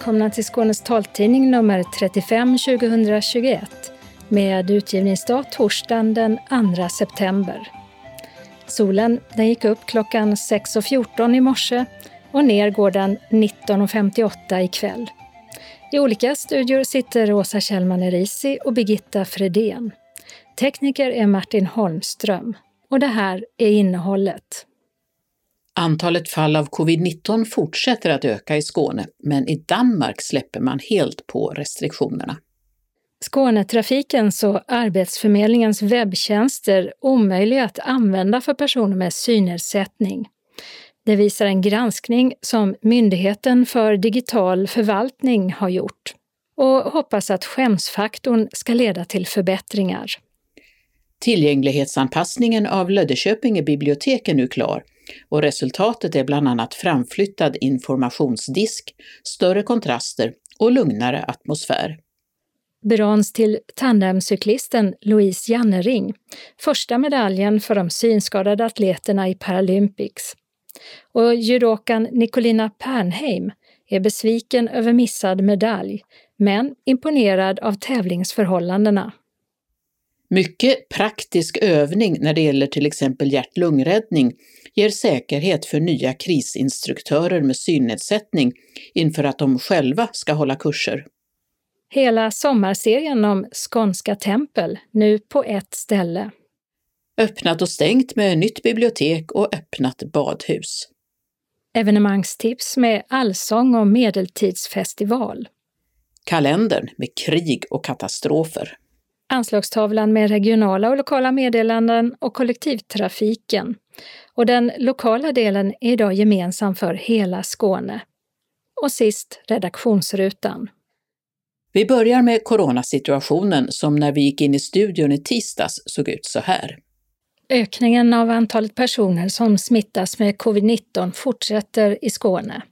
Välkomna till Skånes taltidning nummer 35 2021 med utgivningsdag torsdagen den 2 september. Solen den gick upp klockan 6.14 i morse och ner går den 19.58 ikväll. I olika studior sitter Åsa Kjellman Erisi och Birgitta Fredén. Tekniker är Martin Holmström. Och det här är innehållet. Antalet fall av covid-19 fortsätter att öka i Skåne, men i Danmark släpper man helt på restriktionerna. Skånetrafikens och Arbetsförmedlingens webbtjänster omöjliga att använda för personer med synnedsättning. Det visar en granskning som Myndigheten för digital förvaltning har gjort och hoppas att skämsfaktorn ska leda till förbättringar. Tillgänglighetsanpassningen av Löddeköpinge bibliotek är nu klar och resultatet är bland annat framflyttad informationsdisk, större kontraster och lugnare atmosfär. Brons till tandemcyklisten Louise Jannering, första medaljen för de synskadade atleterna i Paralympics. Och judokan Nicolina Pernheim är besviken över missad medalj, men imponerad av tävlingsförhållandena. Mycket praktisk övning när det gäller till exempel hjärt-lungräddning ger säkerhet för nya krisinstruktörer med synnedsättning inför att de själva ska hålla kurser. Hela sommarserien om skånska tempel, nu på ett ställe. Öppnat och stängt med nytt bibliotek och öppnat badhus. Evenemangstips med allsång och medeltidsfestival. Kalendern med krig och katastrofer. Anslagstavlan med regionala och lokala meddelanden och kollektivtrafiken. Och den lokala delen är idag gemensam för hela Skåne. Och sist redaktionsrutan. Vi börjar med coronasituationen som när vi gick in i studion i tisdags såg ut så här. Ökningen av antalet personer som smittas med covid-19 fortsätter i Skåne.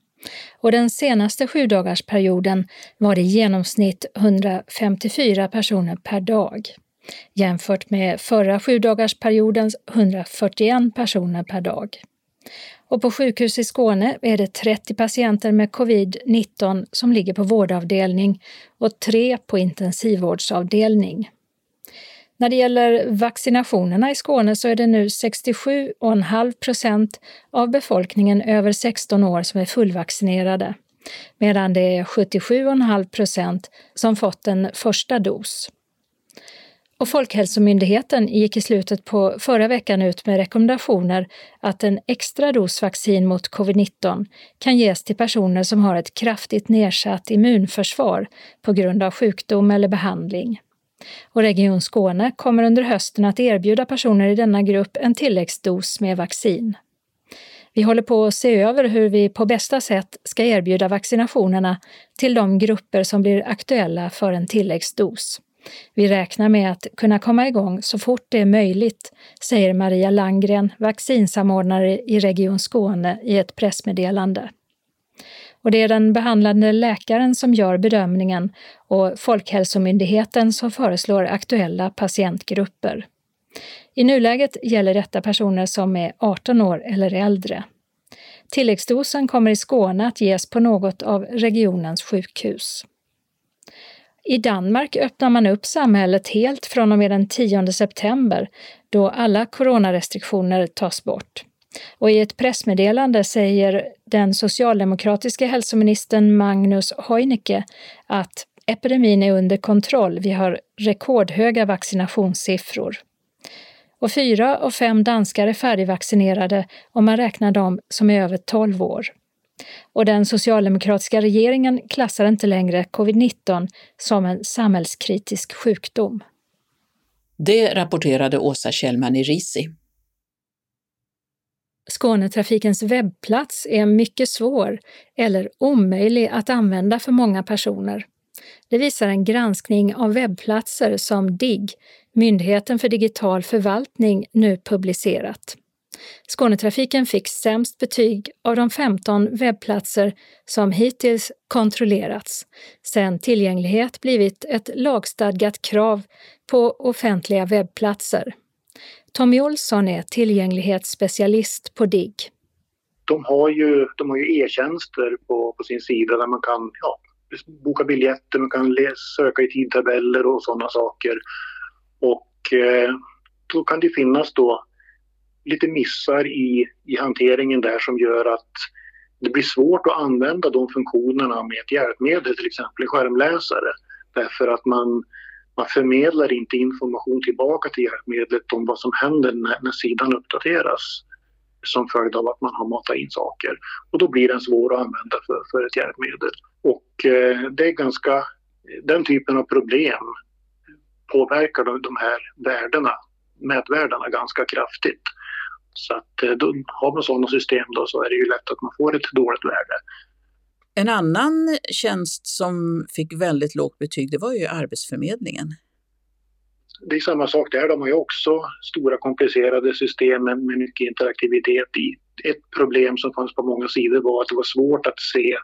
Och den senaste sjudagarsperioden var det i genomsnitt 154 personer per dag jämfört med förra sjudagarsperiodens 141 personer per dag. Och på sjukhus i Skåne är det 30 patienter med covid-19 som ligger på vårdavdelning och tre på intensivvårdsavdelning. När det gäller vaccinationerna i Skåne så är det nu 67,5 procent av befolkningen över 16 år som är fullvaccinerade, medan det är 77,5 procent som fått en första dos. Och Folkhälsomyndigheten gick i slutet på förra veckan ut med rekommendationer att en extra dos vaccin mot covid-19 kan ges till personer som har ett kraftigt nedsatt immunförsvar på grund av sjukdom eller behandling. Och Region Skåne kommer under hösten att erbjuda personer i denna grupp en tilläggsdos med vaccin. Vi håller på att se över hur vi på bästa sätt ska erbjuda vaccinationerna till de grupper som blir aktuella för en tilläggsdos. Vi räknar med att kunna komma igång så fort det är möjligt, säger Maria Langgren, vaccinsamordnare i Region Skåne i ett pressmeddelande. Och det är den behandlande läkaren som gör bedömningen och Folkhälsomyndigheten som föreslår aktuella patientgrupper. I nuläget gäller detta personer som är 18 år eller äldre. Tilläggsdosen kommer i Skåne att ges på något av regionens sjukhus. I Danmark öppnar man upp samhället helt från och med den 10 september då alla coronarestriktioner tas bort. Och i ett pressmeddelande säger den socialdemokratiska hälsoministern Magnus Heunicke att epidemin är under kontroll. Vi har rekordhöga vaccinationssiffror. Och fyra av fem danskar är färdigvaccinerade om man räknar dem som är över 12 år. Och den socialdemokratiska regeringen klassar inte längre covid-19 som en samhällskritisk sjukdom. Det rapporterade Åsa Kjellman i Risi. Skånetrafikens webbplats är mycket svår eller omöjlig att använda för många personer. Det visar en granskning av webbplatser som DIGG, Myndigheten för digital förvaltning, nu publicerat. Skånetrafiken fick sämst betyg av de 15 webbplatser som hittills kontrollerats, sedan tillgänglighet blivit ett lagstadgat krav på offentliga webbplatser. Tommy Olsson är tillgänglighetsspecialist på DIGG. de har ju, de har ju e-tjänster på, på sin sida där man kan ja, boka biljetter, man kan läsa, söka i tidtabeller och sådana saker. Och eh, då kan det finnas då lite missar i, i hanteringen där som gör att det blir svårt att använda de funktionerna med ett hjälpmedel, till exempel en skärmläsare. Därför att man, man förmedlar inte information tillbaka till hjälpmedlet om vad som händer när, när sidan uppdateras som följd av att man har matat in saker. Och då blir den svår att använda för, för ett hjälpmedel. Och eh, det är ganska, den typen av problem påverkar de, de här värdena, mätvärdena ganska kraftigt. Så att eh, då, har man sådana system då så är det ju lätt att man får ett dåligt värde. En annan tjänst som fick väldigt lågt betyg det var ju Arbetsförmedlingen det är samma sak där. De har ju också stora komplicerade system med, mycket interaktivitet i. Ett problem som fanns på många sidor var att det var svårt att se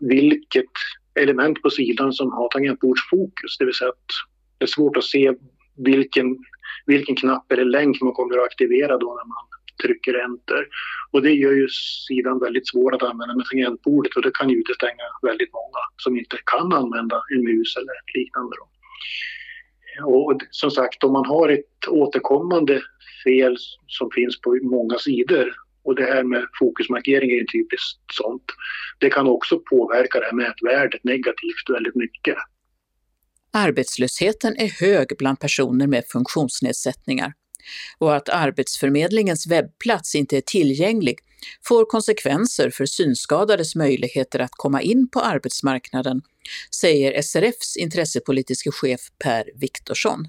vilket element på sidan som har tangentbordsfokus. Det vill säga att det är svårt att se vilken, vilken knapp eller länk man kommer att aktivera då när man trycker enter. Och det gör ju sidan väldigt svår att använda med tangentbordet och det kan ju utestänga väldigt många som inte kan använda en mus eller liknande. Då. Och som sagt, om man har ett återkommande fel som finns på många sidor och det här med fokusmarkering är ju typiskt sånt. Det kan också påverka det här mätvärdet negativt väldigt mycket. Arbetslösheten är hög bland personer med funktionsnedsättningar. Och att Arbetsförmedlingens webbplats inte är tillgänglig får konsekvenser för synskadades möjligheter att komma in på arbetsmarknaden, säger SRFs intressepolitiske chef Per Viktorsson.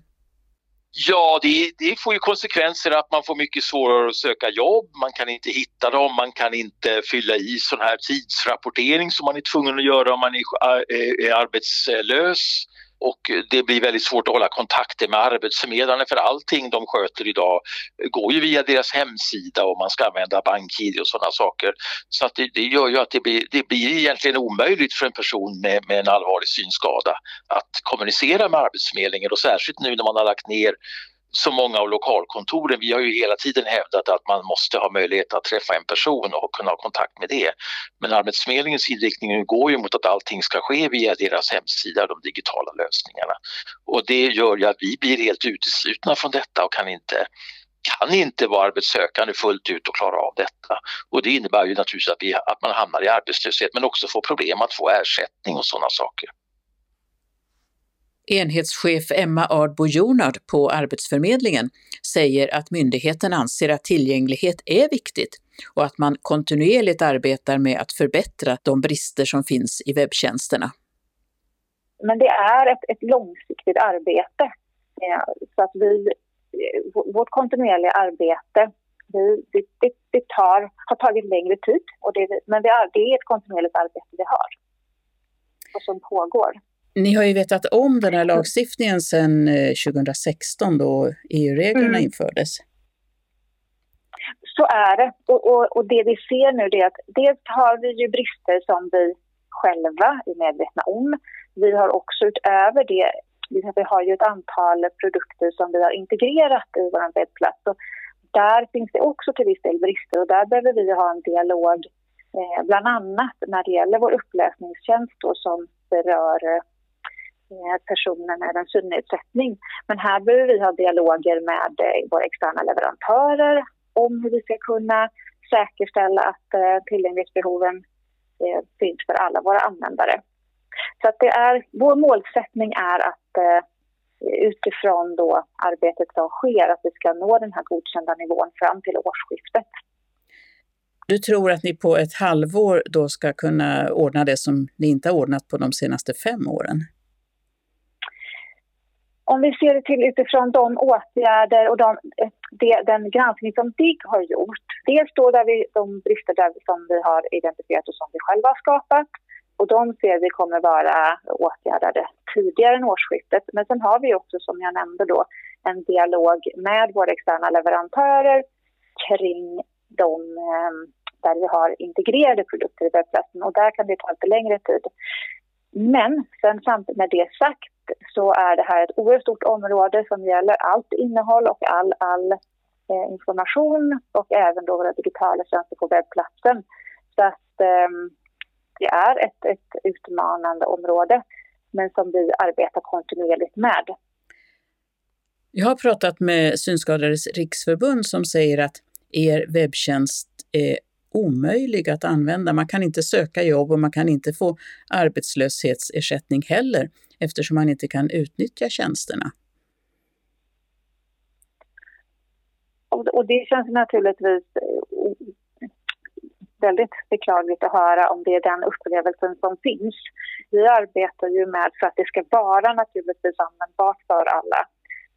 Ja, det, det, får ju konsekvenser att man får mycket svårare att söka jobb, man kan inte hitta dem, man kan inte fylla i sån här tidsrapportering som man är tvungen att göra om man är, är arbetslös och det blir väldigt svårt att hålla kontakter med arbetsförmedlarna för allting de sköter idag går ju via deras hemsida och man ska använda BankID och sådana saker. Så att det, det, gör ju att det blir, det blir egentligen omöjligt för en person med, med en allvarlig synskada att kommunicera med Arbetsförmedlingen och särskilt nu när man har lagt ner så många av lokalkontoren. Vi har ju hela tiden hävdat att man måste ha möjlighet att träffa en person och kunna ha kontakt med det. Men Arbetsförmedlingens inriktning går ju mot att allting ska ske via deras hemsida, de digitala lösningarna. Och det gör ju att vi blir helt uteslutna från detta och kan inte kan inte vara arbetssökande fullt ut och klara av detta. Och det innebär ju naturligtvis att, vi, att man hamnar i arbetslöshet men också får problem att få ersättning och sådana saker. Enhetschef Emma Ardbo Jonard på Arbetsförmedlingen säger att myndigheten anser att tillgänglighet är viktigt och att man kontinuerligt arbetar med att förbättra de brister som finns i webbtjänsterna. Men det är ett, ett långsiktigt arbete. Så att vi, vårt kontinuerliga arbete vi, det, det, det tar, har tagit längre tid, och det, men det är, det är ett kontinuerligt arbete vi har och som pågår. Ni har ju vetat om den här lagstiftningen sedan 2016 eh, då EU-reglerna mm. infördes. Så är det. Och, och, och, det vi ser nu är att dels har vi ju brister som vi själva är medvetna om. Vi har också utöver det, vi har ju ett antal produkter som vi har integrerat i vår webbplats. Och där finns det också till viss del brister och där behöver vi ha en dialog eh, bland annat när det gäller vår upplösningstjänst då, som berör personer med en synnedsättning. Men här behöver vi ha dialoger med eh, våra externa leverantörer om hur vi ska kunna säkerställa att eh, tillgänglighetsbehoven eh, finns för alla våra användare. Så att det är, vår målsättning är att utifrån då arbetet som sker att vi ska nå den här godkända nivån fram till årsskiftet. Du tror att ni på ett halvår då ska kunna ordna det som ni inte har ordnat på de senaste fem åren? Om vi ser det till utifrån de åtgärder och de, de, den granskning som DIGG har gjort. Dels då där vi, de brister där som vi har identifierat och som vi själva har skapat. Och de ser vi kommer vara åtgärdade tidigare än årsskiftet. Men sen har vi också som jag nämnde då en dialog med våra externa leverantörer kring de eh, där vi har integrerade produkter i webbplatsen och där kan det ta lite längre tid. Men sen samtidigt med det sagt så är det här ett oerhört stort område som gäller allt innehåll och all, all eh, information och även då våra digitala tjänster på webbplatsen. Så att eh, det är ett, ett utmanande område men som vi arbetar kontinuerligt med. Jag har pratat med Synskadades riksförbund som säger att er webbtjänst är omöjlig att använda. Man kan inte söka jobb och man kan inte få arbetslöshetsersättning heller eftersom man inte kan utnyttja tjänsterna. Och det känns naturligtvis eh, väldigt beklagligt att höra om det är den upplevelsen som finns. Vi arbetar ju med för att det ska vara naturligtvis användbart för alla.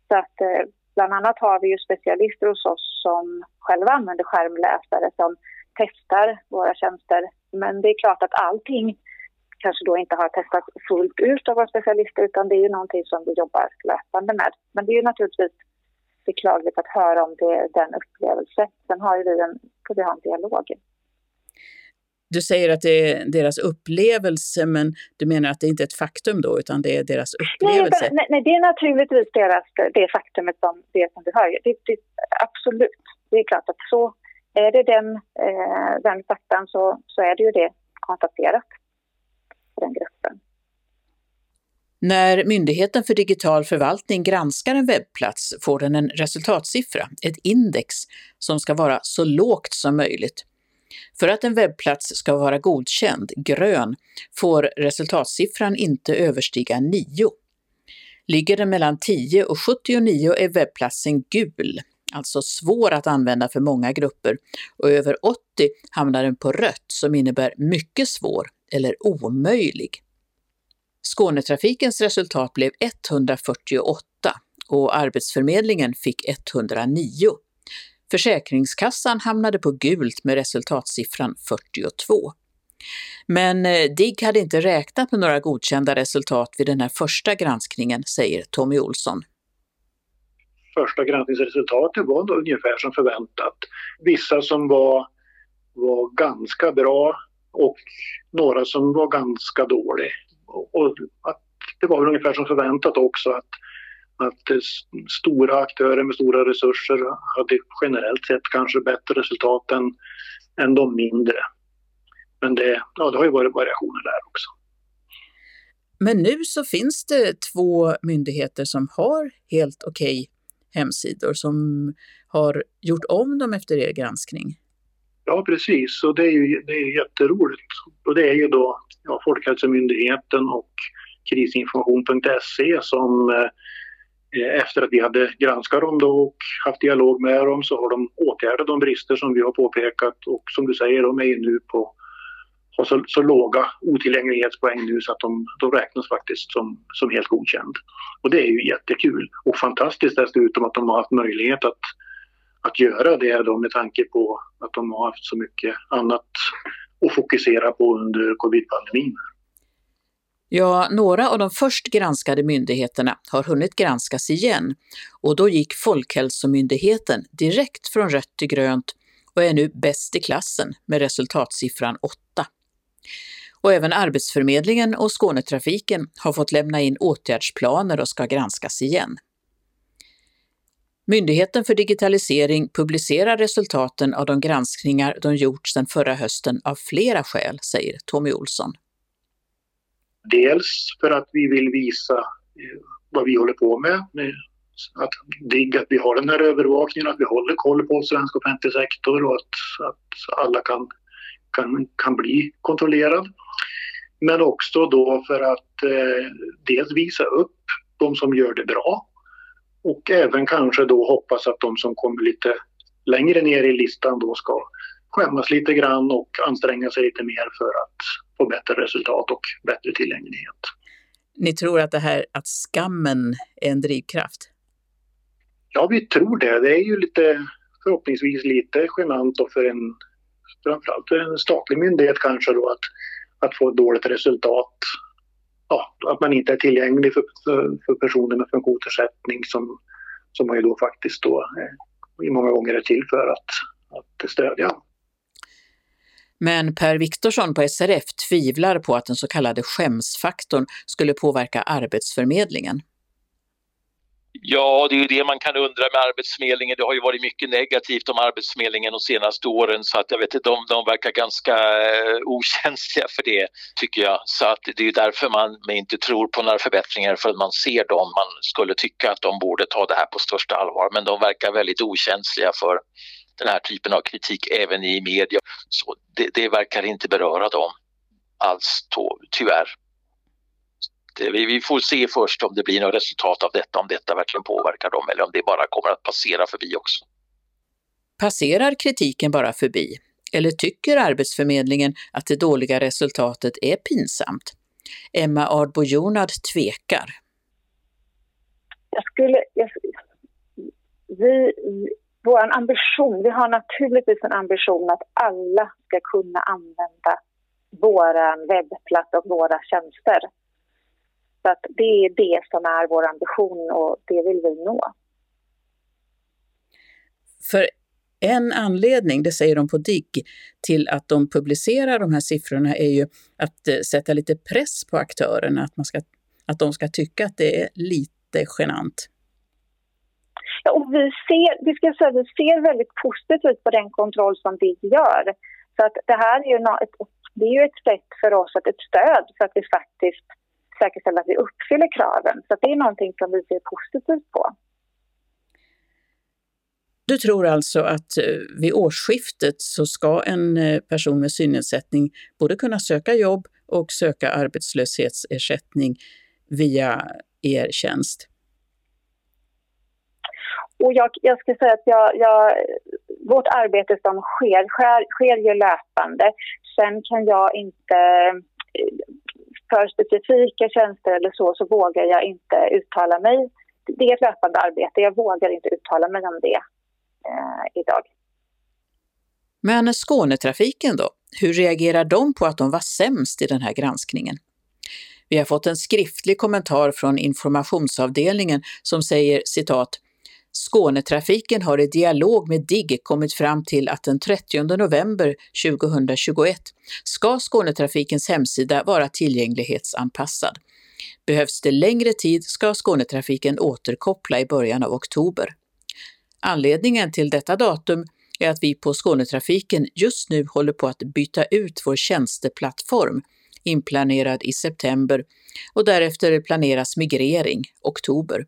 Så att eh, bland annat har vi ju specialister hos oss som själva använder skärmläsare som testar våra tjänster. Men det är klart att allting kanske då inte har testats fullt ut av våra specialister utan det är ju någonting som vi jobbar löpande med. Men det är ju naturligtvis beklagligt att höra om det, den upplevelsen. Sen har ju vi en, får vi ha en dialog. Du säger att det är deras upplevelse, men du menar att det inte är ett faktum då, utan det är deras upplevelse? Nej, nej det är naturligtvis deras, det faktumet som, det som du hör. Det, det, absolut, det är klart att så är det den, eh, den faktan så, så är det ju det konstaterat den gruppen. När Myndigheten för digital förvaltning granskar en webbplats får den en resultatsiffra, ett index, som ska vara så lågt som möjligt. För att en webbplats ska vara godkänd, grön, får resultatsiffran inte överstiga 9. Ligger den mellan 10 och 79 är webbplatsen gul, alltså svår att använda för många grupper, och över 80 hamnar den på rött som innebär mycket svår eller omöjlig. Skånetrafikens resultat blev 148 och Arbetsförmedlingen fick 109. Försäkringskassan hamnade på gult med resultatsiffran 42. Men eh, DIGG hade inte räknat med några godkända resultat vid den här första granskningen, säger Tommy Olsson. Första granskningsresultatet var då ungefär som förväntat. Vissa som var, var ganska bra och några som var ganska dåliga. Och att det var ungefär som förväntat också att, att stora aktörer med stora resurser hade generellt sett kanske bättre resultat än, än de mindre. Men det, ja, det har ju varit variationer där också. Men nu så finns det två myndigheter som har helt okej okay hemsidor som har gjort om dem efter er granskning. Ja, precis. Och det är ju det är jätteroligt. Liksom. Och det är ju då ja, Folkhälsomyndigheten och krisinformation.se som eh, eh, efter att vi hade granskat dem då och haft dialog med dem så har de åtgärdat de brister som vi har påpekat och som du säger, de är ju nu på har så, så låga otillgänglighetspoäng nu så att de, de räknas faktiskt som, som helt godkänd. Och det är ju jättekul och fantastiskt dessutom att de har haft möjlighet att att göra det då med tanke på att de har haft så mycket annat att fokusera på under covid-pandemin. Ja, några av de först granskade myndigheterna har hunnit granskas igen och då gick Folkhälsomyndigheten direkt från rött till grönt och är nu bäst i klassen med resultatsiffran 8. Och även Arbetsförmedlingen och Skånetrafiken har fått lämna in åtgärdsplaner och ska granskas igen. Myndigheten för digitalisering publicerar resultaten av de granskningar de gjort sedan förra hösten av flera skäl, säger Tommy Olsson. Dels för att vi vill visa eh, vad vi håller på med, att, digg, att vi har den här övervakningen, att vi håller koll på svensk offentlig sektor och att, att alla kan, kan, kan bli kontrollerad. Men också då för att eh, dels visa upp de som gör det bra och även kanske då hoppas att de som kommer lite längre ner i listan då ska skämmas lite grann och anstränga sig lite mer för att få bättre resultat och bättre tillgänglighet. Ni tror att det här att skammen är en drivkraft? Ja, vi tror det. Det är ju lite förhoppningsvis lite genant då för en framförallt för en statlig myndighet kanske då att, att få ett dåligt resultat ja, att man inte är tillgänglig för, för, för personer med funktionsnedsättning som, som man ju då faktiskt då, eh, många gånger är till för att, att stödja. Men Per Viktorsson på SRF tvivlar på att den så kallade skämsfaktorn skulle påverka Arbetsförmedlingen. Ja, det är ju det man kan undra med Arbetsförmedlingen. Det har ju varit mycket negativt om Arbetsförmedlingen de senaste åren så att jag vet inte, de, de verkar ganska eh, okänsliga för det tycker jag. Så att det är därför man inte tror på några förbättringar för att man ser dem. Man skulle tycka att de borde ta det här på största allvar men de verkar väldigt okänsliga för den här typen av kritik även i media. Så det, det verkar inte beröra dem alls då, tyvärr. Det, vi, vi får se först om det blir något resultat av detta, om detta verkligen påverkar dem eller om det bara kommer att passera förbi också. Passerar kritiken bara förbi? Eller tycker Arbetsförmedlingen att det dåliga resultatet är pinsamt? Emma Ardbo Jonad tvekar. Jag skulle... Jag, vi, vår ambition, vi har naturligtvis en ambition att alla ska kunna använda vår webbplats och våra tjänster. Så att det är det som är vår ambition och det vill vi nå. För en anledning, det säger de på DIGG, till att de publicerar de här siffrorna är ju att eh, sätta lite press på aktörerna, att, man ska, att de ska tycka att det är lite genant. Ja, och vi, ser, vi, ska säga, vi ser väldigt positivt på den kontroll som DIGG gör. Så att det här är ju, ett, det är ju ett sätt för oss, att ett stöd för att vi faktiskt säkerställa att vi uppfyller kraven. Så det är någonting som vi ser positivt på. Du tror alltså att eh, vid årsskiftet så ska en eh, person med synnedsättning både kunna söka jobb och söka arbetslöshetsersättning via er tjänst? Och jag, jag ska säga att jag, jag, vårt arbete som sker, sker, sker ju löpande. Sen kan jag inte för specifika tjänster eller så, så vågar jag inte uttala mig. Det är ett löpande arbete, jag vågar inte uttala mig om det eh, idag. Men Skånetrafiken då? Hur reagerar de på att de var sämst i den här granskningen? Vi har fått en skriftlig kommentar från informationsavdelningen som säger citat Skånetrafiken har i dialog med DIGG kommit fram till att den 30 november 2021 ska Skånetrafikens hemsida vara tillgänglighetsanpassad. Behövs det längre tid ska Skånetrafiken återkoppla i början av oktober. Anledningen till detta datum är att vi på Skånetrafiken just nu håller på att byta ut vår tjänsteplattform, inplanerad i september, och därefter planeras migrering, oktober.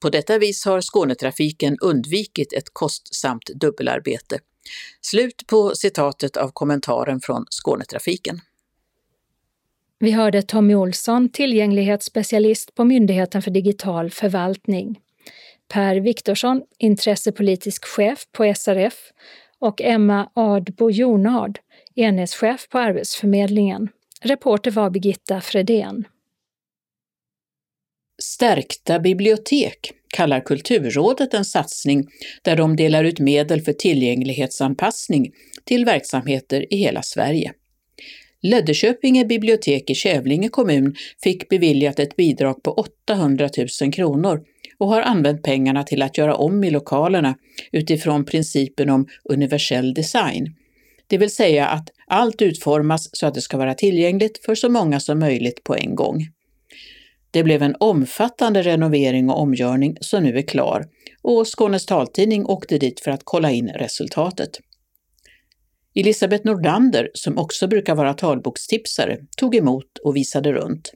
På detta vis har Skånetrafiken undvikit ett kostsamt dubbelarbete. Slut på citatet av kommentaren från Skånetrafiken. Vi hörde Tommy Olsson, tillgänglighetsspecialist på Myndigheten för digital förvaltning. Per Viktorsson, intressepolitisk chef på SRF och Emma Adbo Jonard, enhetschef på Arbetsförmedlingen. Reporter var Birgitta Fredén. Stärkta bibliotek kallar Kulturrådet en satsning där de delar ut medel för tillgänglighetsanpassning till verksamheter i hela Sverige. Löddeköpinge bibliotek i Kävlinge kommun fick beviljat ett bidrag på 800 000 kronor och har använt pengarna till att göra om i lokalerna utifrån principen om universell design. Det vill säga att allt utformas så att det ska vara tillgängligt för så många som möjligt på en gång. Det blev en omfattande renovering och omgörning som nu är klar och Skånes taltidning åkte dit för att kolla in resultatet. Elisabeth Nordander, som också brukar vara talbokstipsare, tog emot och visade runt.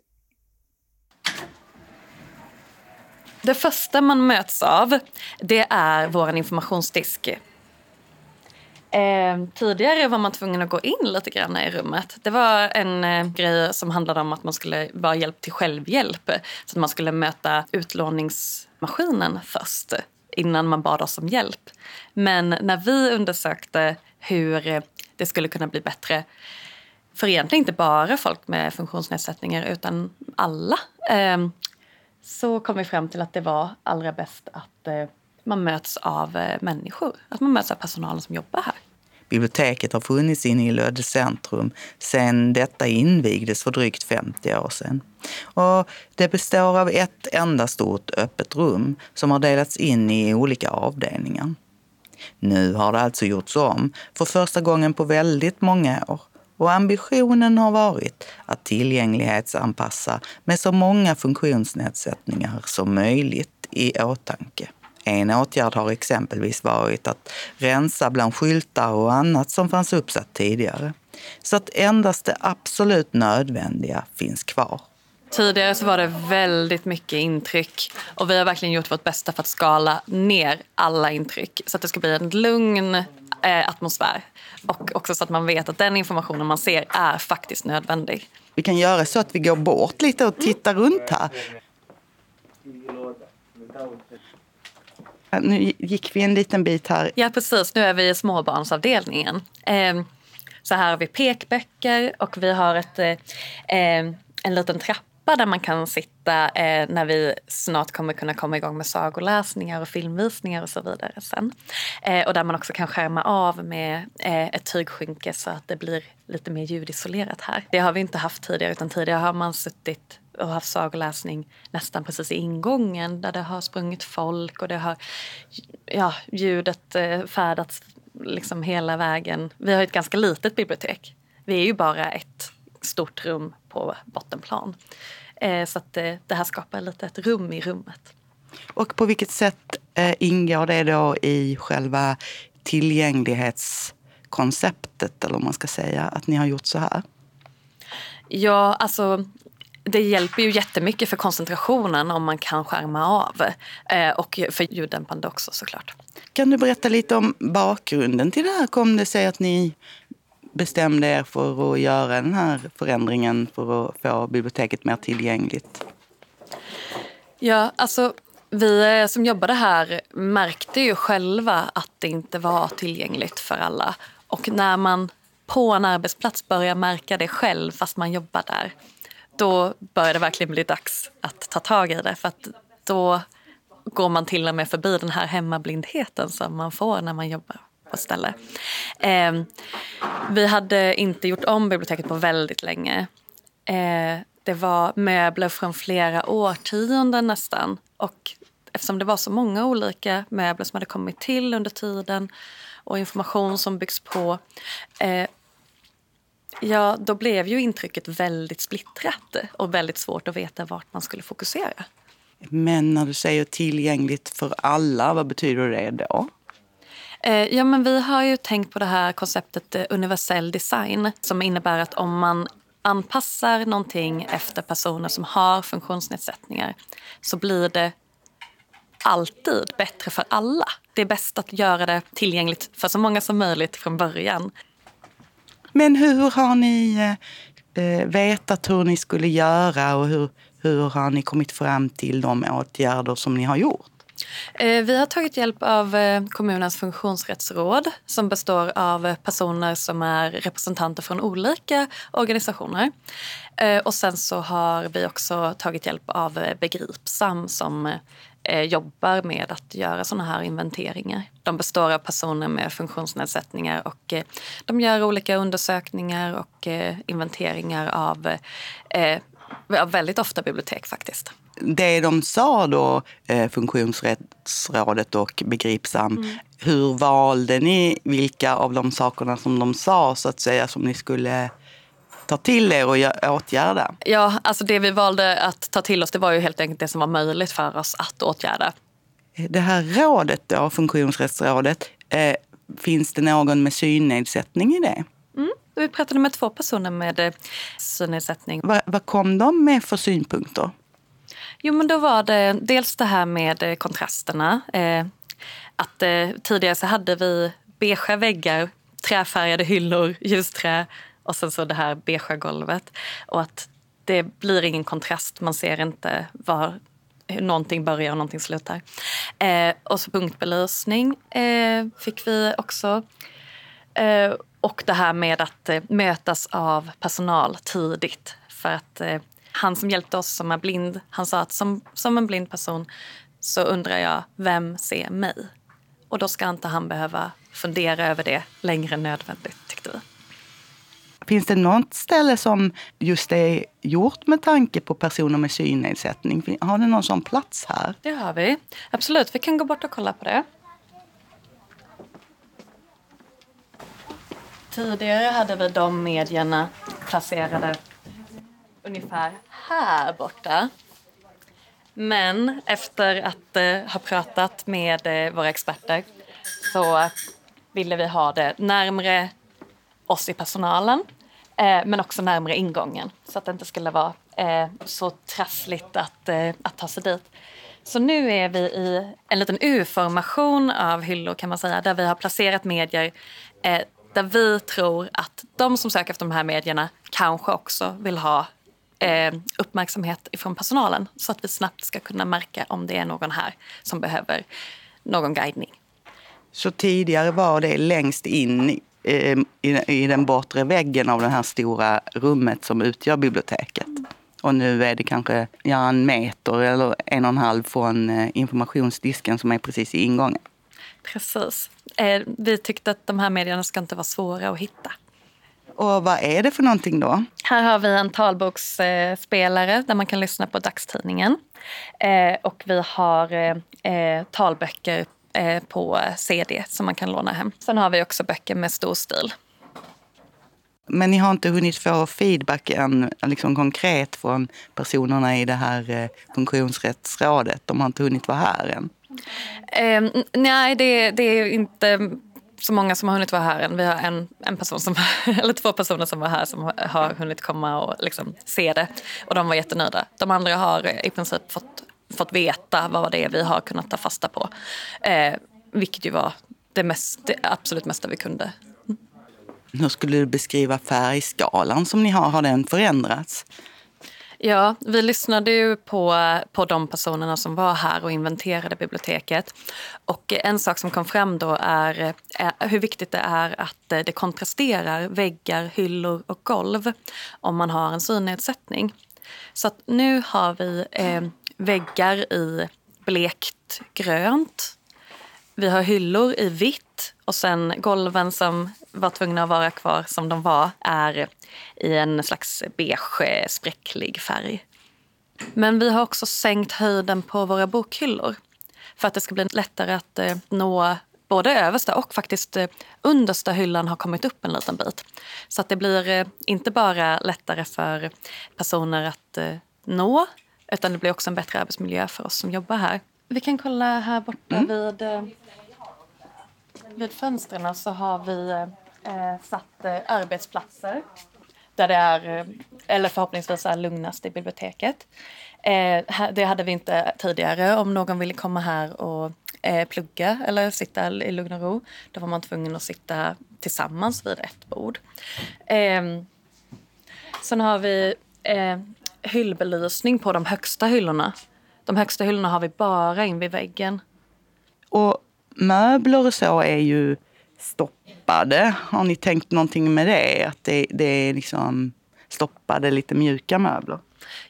Det första man möts av det är vår informationsdisk Eh, tidigare var man tvungen att gå in lite grann i rummet. Det var en eh, grej som handlade om att man skulle vara hjälp till självhjälp. Så att man skulle möta utlåningsmaskinen först innan man bad oss om hjälp. Men när vi undersökte hur det skulle kunna bli bättre för egentligen inte bara folk med funktionsnedsättningar utan alla eh, så kom vi fram till att det var allra bäst att eh, man möts av eh, människor. Att man möts av personalen som jobbar här. Biblioteket har funnits inne i Lödde centrum sedan detta invigdes för drygt 50 år sedan. Och det består av ett enda stort öppet rum som har delats in i olika avdelningar. Nu har det alltså gjorts om för första gången på väldigt många år Och ambitionen har varit att tillgänglighetsanpassa med så många funktionsnedsättningar som möjligt i åtanke. En åtgärd har exempelvis varit att rensa bland skyltar och annat som fanns uppsatt tidigare. Så att endast det absolut nödvändiga finns kvar. Tidigare så var det väldigt mycket intryck och vi har verkligen gjort vårt bästa för att skala ner alla intryck så att det ska bli en lugn eh, atmosfär. Och också så att man vet att den informationen man ser är faktiskt nödvändig. Vi kan göra så att vi går bort lite och tittar runt här. Nu gick vi en liten bit här. Ja precis, nu är vi i småbarnsavdelningen. Ehm, så här har vi pekböcker och vi har ett, eh, ehm, en liten trappa där man kan sitta eh, när vi snart kommer kunna komma igång med sagoläsningar och filmvisningar och så vidare sen. Eh, och där man också kan skärma av med ett tygskynke så att det blir lite mer ljudisolerat här. Det har vi inte haft tidigare utan tidigare har man suttit och haft sagoläsning nästan precis i ingången där det har sprungit folk och det har ja, ljudet eh, färdats liksom hela vägen. Vi har ett ganska litet bibliotek. Vi är ju bara ett stort rum på bottenplan. Eh, så att eh, det här skapar lite ett rum i rummet. Och på vilket sätt eh, ingår det då i själva tillgänglighetskonceptet, eller om man ska säga, att ni har gjort så här? Ja, alltså det hjälper ju jättemycket för koncentrationen om man kan skärma av. och för ljuddämpande också såklart. Kan du berätta lite om bakgrunden till det här? Kom det sig att ni bestämde er för att göra den här förändringen för att få biblioteket mer tillgängligt? Ja, alltså vi som jobbade här märkte ju själva att det inte var tillgängligt för alla. Och när man på en arbetsplats börjar märka det själv fast man jobbar där, då börjar det verkligen bli dags att ta tag i det. För att då går man till och med förbi den här hemmablindheten som man får när man jobbar på ställe. Eh, vi hade inte gjort om biblioteket på väldigt länge. Eh, det var möbler från flera årtionden nästan. Och eftersom det var så många olika möbler som hade kommit till under tiden och information som byggs på eh, Ja, då blev ju intrycket väldigt splittrat och väldigt svårt att veta vart man skulle fokusera. Men när du säger tillgängligt för alla, vad betyder det då? Eh, ja, men vi har ju tänkt på det här konceptet eh, universell design som innebär att om man anpassar någonting efter personer som har funktionsnedsättningar så blir det alltid bättre för alla. Det är bäst att göra det tillgängligt för så många som möjligt från början. Men hur har ni eh, vetat hur ni skulle göra och hur, hur har ni kommit fram till de åtgärder som ni har gjort? Eh, vi har tagit hjälp av eh, kommunens funktionsrättsråd som består av eh, personer som är representanter från olika organisationer. Och sen så har vi också tagit hjälp av Begripsam som jobbar med att göra såna här inventeringar. De består av personer med funktionsnedsättningar och de gör olika undersökningar och inventeringar av väldigt ofta bibliotek faktiskt det de sa då, eh, Funktionsrättsrådet och Begripsam, mm. hur valde ni vilka av de sakerna som de sa så att säga som ni skulle ta till er och åtgärda? Ja, alltså det vi valde att ta till oss det var ju helt enkelt det som var möjligt för oss att åtgärda. Det här rådet då, Funktionsrättsrådet, eh, finns det någon med synnedsättning i det? Mm. Vi pratade med två personer med eh, synnedsättning. Vad, vad kom de med för synpunkter? Jo, men då var det dels det här med eh, kontrasterna. Eh, att eh, tidigare så hade vi beigea väggar, träfärgade hyllor, ljusträ och sen så det här beigea golvet. Och att det blir ingen kontrast. Man ser inte var någonting börjar och någonting slutar. Eh, och så punktbelysning eh, fick vi också. Eh, och det här med att eh, mötas av personal tidigt. För att eh, han som hjälpte oss som är blind, han sa att som, som en blind person så undrar jag, vem ser mig? Och då ska inte han behöva fundera över det längre än nödvändigt, tyckte vi. Finns det något ställe som just är gjort med tanke på personer med synnedsättning? Har ni någon sån plats här? Det har vi. Absolut, vi kan gå bort och kolla på det. Tidigare hade vi de medierna placerade ungefär här borta. Men efter att eh, ha pratat med eh, våra experter så ville vi ha det närmre oss i personalen eh, men också närmre ingången så att det inte skulle vara eh, så trassligt att, eh, att ta sig dit. Så nu är vi i en liten U-formation av hyllor kan man säga där vi har placerat medier eh, där vi tror att de som söker efter de här medierna kanske också vill ha eh, uppmärksamhet från personalen så att vi snabbt ska kunna märka om det är någon här som behöver någon guidning. Så tidigare var det längst in i, i den bortre väggen av det här stora rummet som utgör biblioteket. Och nu är det kanske ja, en meter eller en och en halv från eh, informationsdisken som är precis i ingången. Precis. Eh, vi tyckte att de här medierna ska inte vara svåra att hitta. Och vad är det för någonting då? Här har vi en talboksspelare där man kan lyssna på dagstidningen. Eh, och vi har eh, på CD som man kan låna hem. Sen har vi också böcker med stor stil. Men ni har inte hunnit få feedback än, liksom konkret från personerna i det här funktionsrättsrådet? De har inte hunnit vara här än? Eh, nej, det, det är inte så många som har hunnit vara här än. Vi har en, en person som, eller två personer som var här som har hunnit komma och liksom se det. Och de var jättenöjda. De andra har i princip fått, fått veta vad det är vi har kunnat ta fasta på. Eh, vilket ju var det, mest, det absolut mesta vi kunde. Hur skulle du beskriva färgskalan som ni har? Har den förändrats? Ja, vi lyssnade ju på, på de personerna som var här och inventerade biblioteket. Och en sak som kom fram då är, är hur viktigt det är att det kontrasterar väggar, hyllor och golv om man har en synnedsättning. Så att nu har vi eh, väggar i blekt grönt. Vi har hyllor i vitt och sen golven som var tvungna att vara kvar som de var är i en slags beige spräcklig färg. Men vi har också sänkt höjden på våra bokhyllor för att det ska bli lättare att eh, nå både översta och faktiskt eh, understa hyllan har kommit upp en liten bit. Så att det blir eh, inte bara lättare för personer att nå utan det blir också en bättre arbetsmiljö för oss som jobbar här. Vi kan kolla här borta mm. vid, vid fönstren så har vi eh, satt eh, arbetsplatser där det är, eh, eller förhoppningsvis är lugnast i biblioteket. Eh, det hade vi inte tidigare. Om någon ville komma här och eh, plugga eller sitta i lugn och ro, då var man tvungen att sitta tillsammans vid ett bord. Eh, sen har vi eh, hyllbelysning på de högsta hyllorna. De högsta hyllorna har vi bara in vid väggen. Och möbler och så är ju stoppade. Har ni tänkt någonting med det? Att det, det är liksom stoppade, lite mjuka möbler?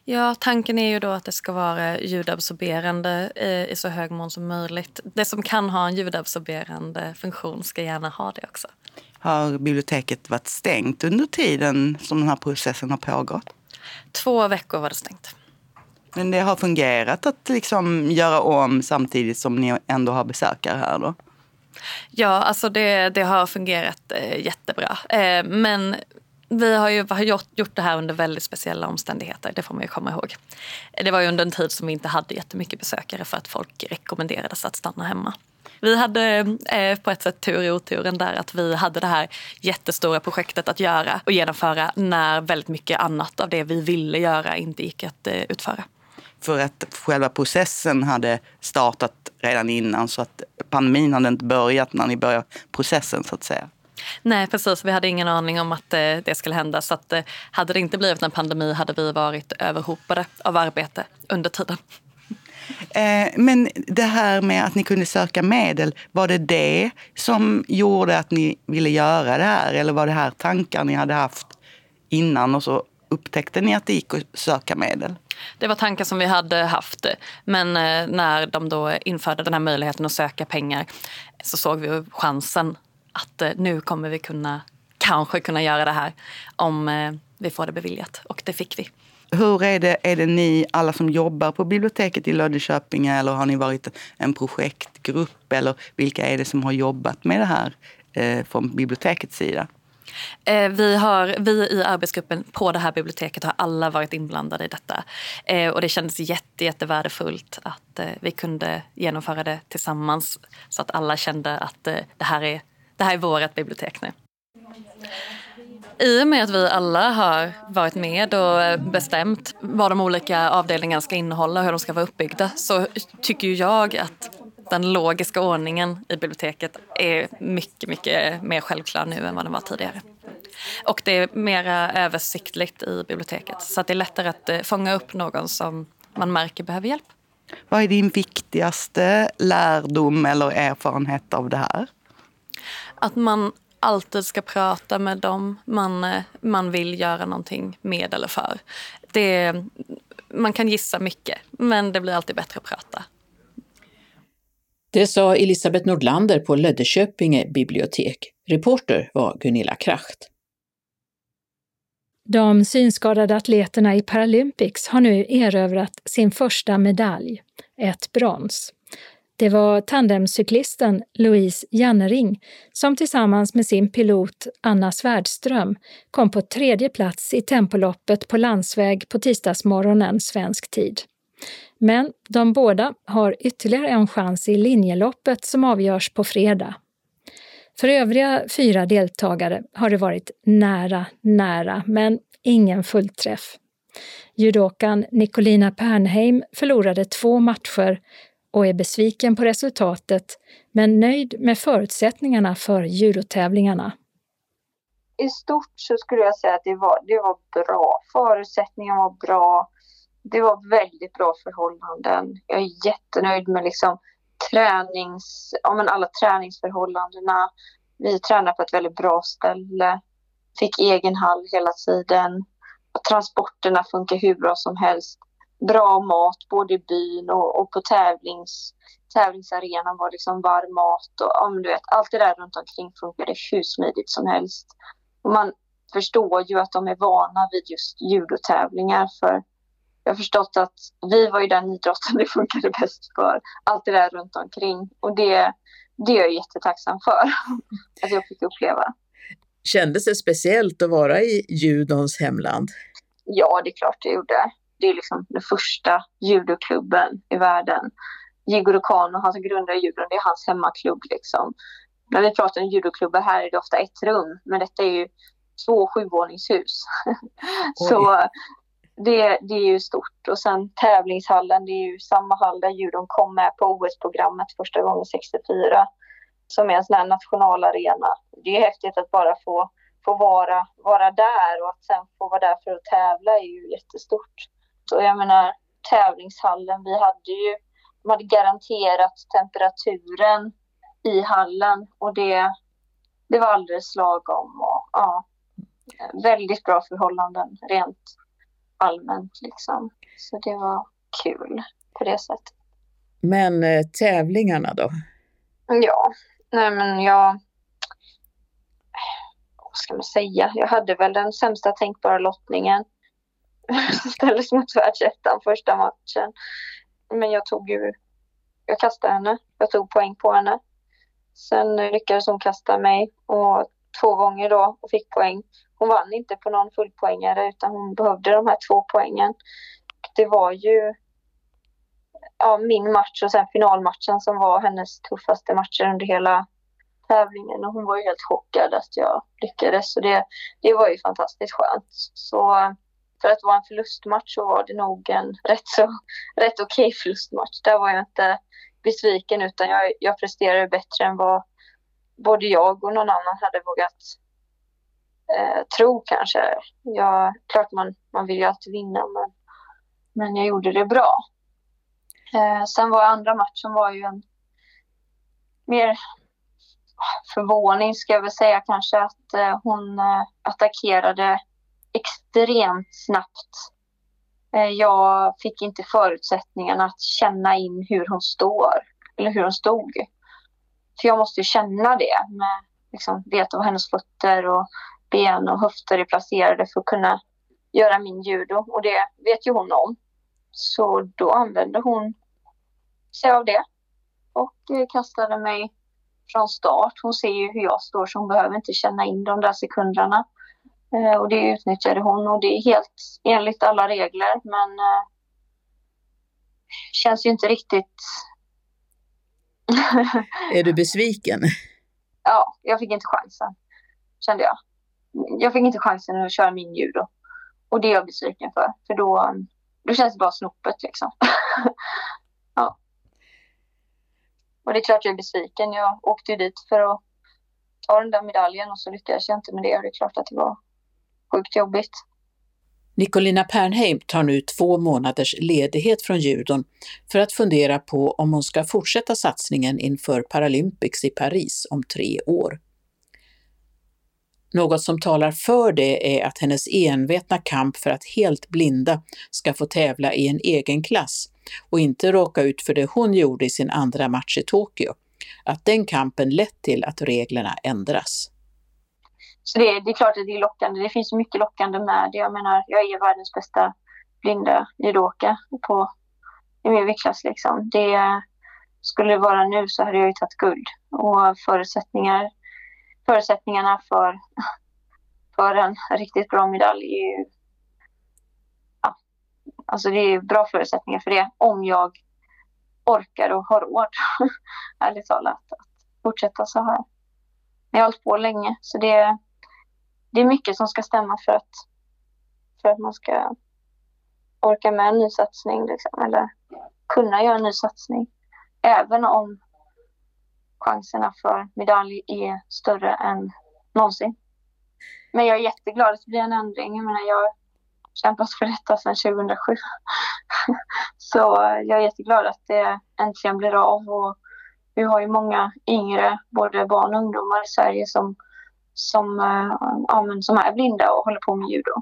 Ja, tanken är ju då att det ska vara ljudabsorberande i så hög mån som möjligt. Det som kan ha en ljudabsorberande funktion ska gärna ha det också. Har biblioteket varit stängt under tiden som den här processen har pågått? Två veckor var det stängt. Men det har fungerat att liksom göra om samtidigt som ni ändå har besökare här då? Ja, alltså det, det har fungerat eh, jättebra. Eh, men vi har ju gjort, gjort det här under väldigt speciella omständigheter, det får man ju komma ihåg. Det var ju under en tid som vi inte hade jättemycket besökare för att folk rekommenderades att stanna hemma. Vi hade eh, på ett sätt tur i oturen där att vi hade det här jättestora projektet att göra och genomföra när väldigt mycket annat av det vi ville göra inte gick att eh, utföra. För att själva processen hade startat redan innan så att pandemin hade inte börjat när ni började processen så att säga. Nej precis, vi hade ingen aning om att eh, det skulle hända. Så att, eh, hade det inte blivit en pandemi hade vi varit överhopade av arbete under tiden. Eh, men det här med att ni kunde söka medel, var det det som gjorde att ni ville göra det här? Eller var det här tankar ni hade haft innan och så upptäckte ni att det gick att söka medel? Det var tankar som vi hade haft. Men eh, när de då införde den här möjligheten att söka pengar så såg vi chansen att eh, nu kommer vi kunna, kanske kunna göra det här om eh, vi får det beviljat. Och det fick vi. Hur är det, är det ni alla som jobbar på biblioteket i Löddeköping eller har ni varit en projektgrupp eller vilka är det som har jobbat med det här eh, från bibliotekets sida? Eh, vi, har, vi i arbetsgruppen på det här biblioteket har alla varit inblandade i detta. Och det kändes jätte, jättevärdefullt att vi kunde genomföra det tillsammans så att alla kände att det här är, det här är vårt bibliotek nu. I och med att vi alla har varit med och bestämt vad de olika avdelningarna ska innehålla och hur de ska vara uppbyggda så tycker jag att den logiska ordningen i biblioteket är mycket, mycket mer självklar nu än vad den var tidigare. Och det är mera översiktligt i biblioteket så att det är lättare att eh, fånga upp någon som man märker behöver hjälp. Vad är din viktigaste lärdom eller erfarenhet av det här? Att man alltid ska prata med dem man, eh, man vill göra någonting med eller för. Det, man kan gissa mycket, men det blir alltid bättre att prata. Det sa Elisabeth Nordlander på Löddeköpinge bibliotek. Reporter var Gunilla Kracht. De synskadade atleterna i Paralympics har nu erövrat sin första medalj, ett brons. Det var tandemcyklisten Louise Jannering som tillsammans med sin pilot Anna Svärdström kom på tredje plats i tempoloppet på landsväg på tisdagsmorgonen svensk tid. Men de båda har ytterligare en chans i linjeloppet som avgörs på fredag. För övriga fyra deltagare har det varit nära, nära, men ingen fullträff. Judokan Nicolina Pernheim förlorade två matcher och är besviken på resultatet, men nöjd med förutsättningarna för judotävlingarna. I stort så skulle jag säga att det var, det var bra. Förutsättningarna var bra det var väldigt bra förhållanden. Jag är jättenöjd med liksom tränings, ja, men alla träningsförhållandena. Vi tränade på ett väldigt bra ställe. Fick egen hall hela tiden. Transporterna funkar hur bra som helst. Bra mat både i byn och, och på tävlings, tävlingsarenan var liksom varm mat. Och, ja, du vet, allt det där runt omkring funkade hur smidigt som helst. Och man förstår ju att de är vana vid just judotävlingar för jag har förstått att vi var ju den idrotten det funkade bäst för. Allt det där runt omkring. Och det, det är jag jättetacksam för att jag fick uppleva. Kändes det speciellt att vara i judons hemland? Ja, det är klart det gjorde. Det är liksom den första judoklubben i världen. Jigoro Kano, han som grundade judon, det är hans hemmaklubb. Liksom. När vi pratar om judoklubbar här är det ofta ett rum, men detta är ju två sjuvåningshus. så det, det är ju stort. Och sen tävlingshallen, det är ju samma hall där judon kom med på OS-programmet första gången 64. Som är en sån här nationalarena. Det är häftigt att bara få, få vara, vara där och att sen få vara där för att tävla är ju jättestort. Så jag menar tävlingshallen, vi hade ju, de hade garanterat temperaturen i hallen och det, det var alldeles lagom. Och, ja, väldigt bra förhållanden rent allmänt liksom. Så det var kul på det sättet. Men eh, tävlingarna då? Ja, nej men jag... Vad ska man säga? Jag hade väl den sämsta tänkbara lottningen. som Ställdes mot världsettan första matchen. Men jag tog ju... Jag kastade henne. Jag tog poäng på henne. Sen lyckades hon kasta mig och två gånger då och fick poäng hon vann inte på någon fullpoängare utan hon behövde de här två poängen. Det var ju ja, min match och sen finalmatchen som var hennes tuffaste matcher under hela tävlingen och hon var ju helt chockad att jag lyckades så det, det var ju fantastiskt skönt. Så för att vara en förlustmatch så var det nog en rätt så rätt okej okay förlustmatch. Där var jag inte besviken utan jag, jag presterade bättre än vad både jag och någon annan hade vågat eh, tro kanske. Jag, klart man, man vill ju alltid vinna men, men jag gjorde det bra. Eh, sen var andra matchen var ju en mer förvåning ska jag väl säga kanske att eh, hon eh, attackerade extremt snabbt. Eh, jag fick inte förutsättningarna att känna in hur hon står eller hur hon stod. För jag måste ju känna det med liksom, veta var hennes fötter och ben och höfter är placerade för att kunna göra min judo och det vet ju hon om. Så då använde hon sig av det och eh, kastade mig från start. Hon ser ju hur jag står så hon behöver inte känna in de där sekunderna. Eh, och det utnyttjade hon och det är helt enligt alla regler men eh, känns ju inte riktigt... är du besviken? Ja, jag fick inte chansen kände jag. Jag fick inte chansen att köra min judo. Och det är jag besviken för. För då, då känns det bara snopet liksom. ja. Och det är klart jag är besviken. Jag åkte ju dit för att ta den där medaljen och så lyckades jag inte med det. Och det är klart att det var sjukt jobbigt. Nicolina Pernheim tar nu två månaders ledighet från judon för att fundera på om hon ska fortsätta satsningen inför Paralympics i Paris om tre år. Något som talar för det är att hennes envetna kamp för att helt blinda ska få tävla i en egen klass och inte råka ut för det hon gjorde i sin andra match i Tokyo. Att den kampen lett till att reglerna ändras. Så det är, det är klart att det är lockande. Det finns mycket lockande med det. Jag menar, jag är världens bästa blinda judoka på i min viktklass. Liksom. Det, skulle det vara nu så hade jag ju tagit guld. Och förutsättningar förutsättningarna för, för en riktigt bra medalj är ju... Ja, alltså det är bra förutsättningar för det om jag orkar och har råd, ärligt talat, att fortsätta så här. Jag har hållit på länge, så det, det är mycket som ska stämma för att, för att man ska orka med en ny satsning, liksom, eller kunna göra en ny satsning. Även om chanserna för medalj är större än någonsin. Men jag är jätteglad att det blir en ändring. Jag menar, jag har kämpat för detta sedan 2007. Så jag är jätteglad att det äntligen blir av. Och vi har ju många yngre, både barn och ungdomar i Sverige som, som, eh, ja, men, som är blinda och håller på med judo.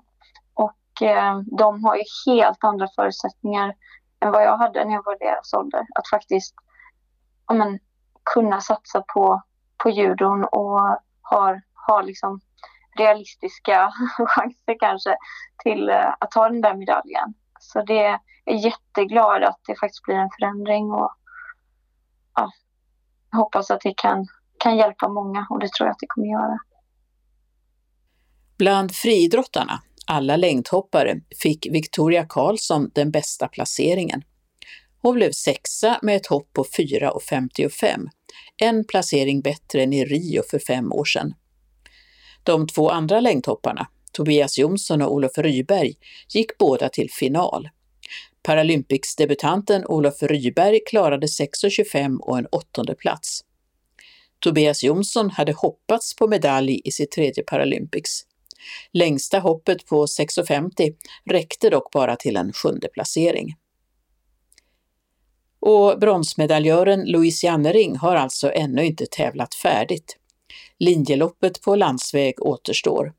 Och eh, de har ju helt andra förutsättningar än vad jag hade när jag var deras ålder. Att faktiskt ja, men, kunna satsa på, på judon och har, har liksom realistiska chanser kanske till eh, att ta den där medaljen. Så det är jätteglad att det faktiskt blir en förändring och ja, hoppas att det kan, kan hjälpa många och det tror jag att det kommer göra. Bland friidrottarna, alla längdhoppare, fick Victoria Karlsson den bästa placeringen. Hon blev sexa med ett hopp på 4,55 en placering bättre än i Rio för fem år sedan. De två andra längdhopparna, Tobias Jonsson och Olof Ryberg, gick båda till final. Paralympics-debutanten Olof Ryberg klarade 6,25 och en åttonde plats. Tobias Jonsson hade hoppats på medalj i sitt tredje Paralympics. Längsta hoppet på 6,50 räckte dock bara till en sjunde placering. Och bronsmedaljören Louise Jannering har alltså ännu inte tävlat färdigt. Linjeloppet på landsväg återstår.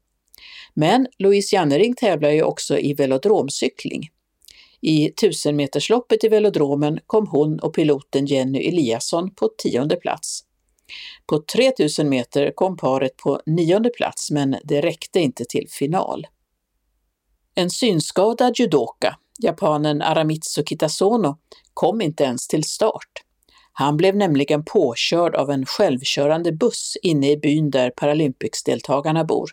Men Louise Jannering tävlar ju också i velodromcykling. I tusenmetersloppet i velodromen kom hon och piloten Jenny Eliasson på tionde plats. På 3000 meter kom paret på nionde plats men det räckte inte till final. En synskadad judoka, japanen Aramitsu Kitasono, kom inte ens till start. Han blev nämligen påkörd av en självkörande buss inne i byn där Paralympics-deltagarna bor.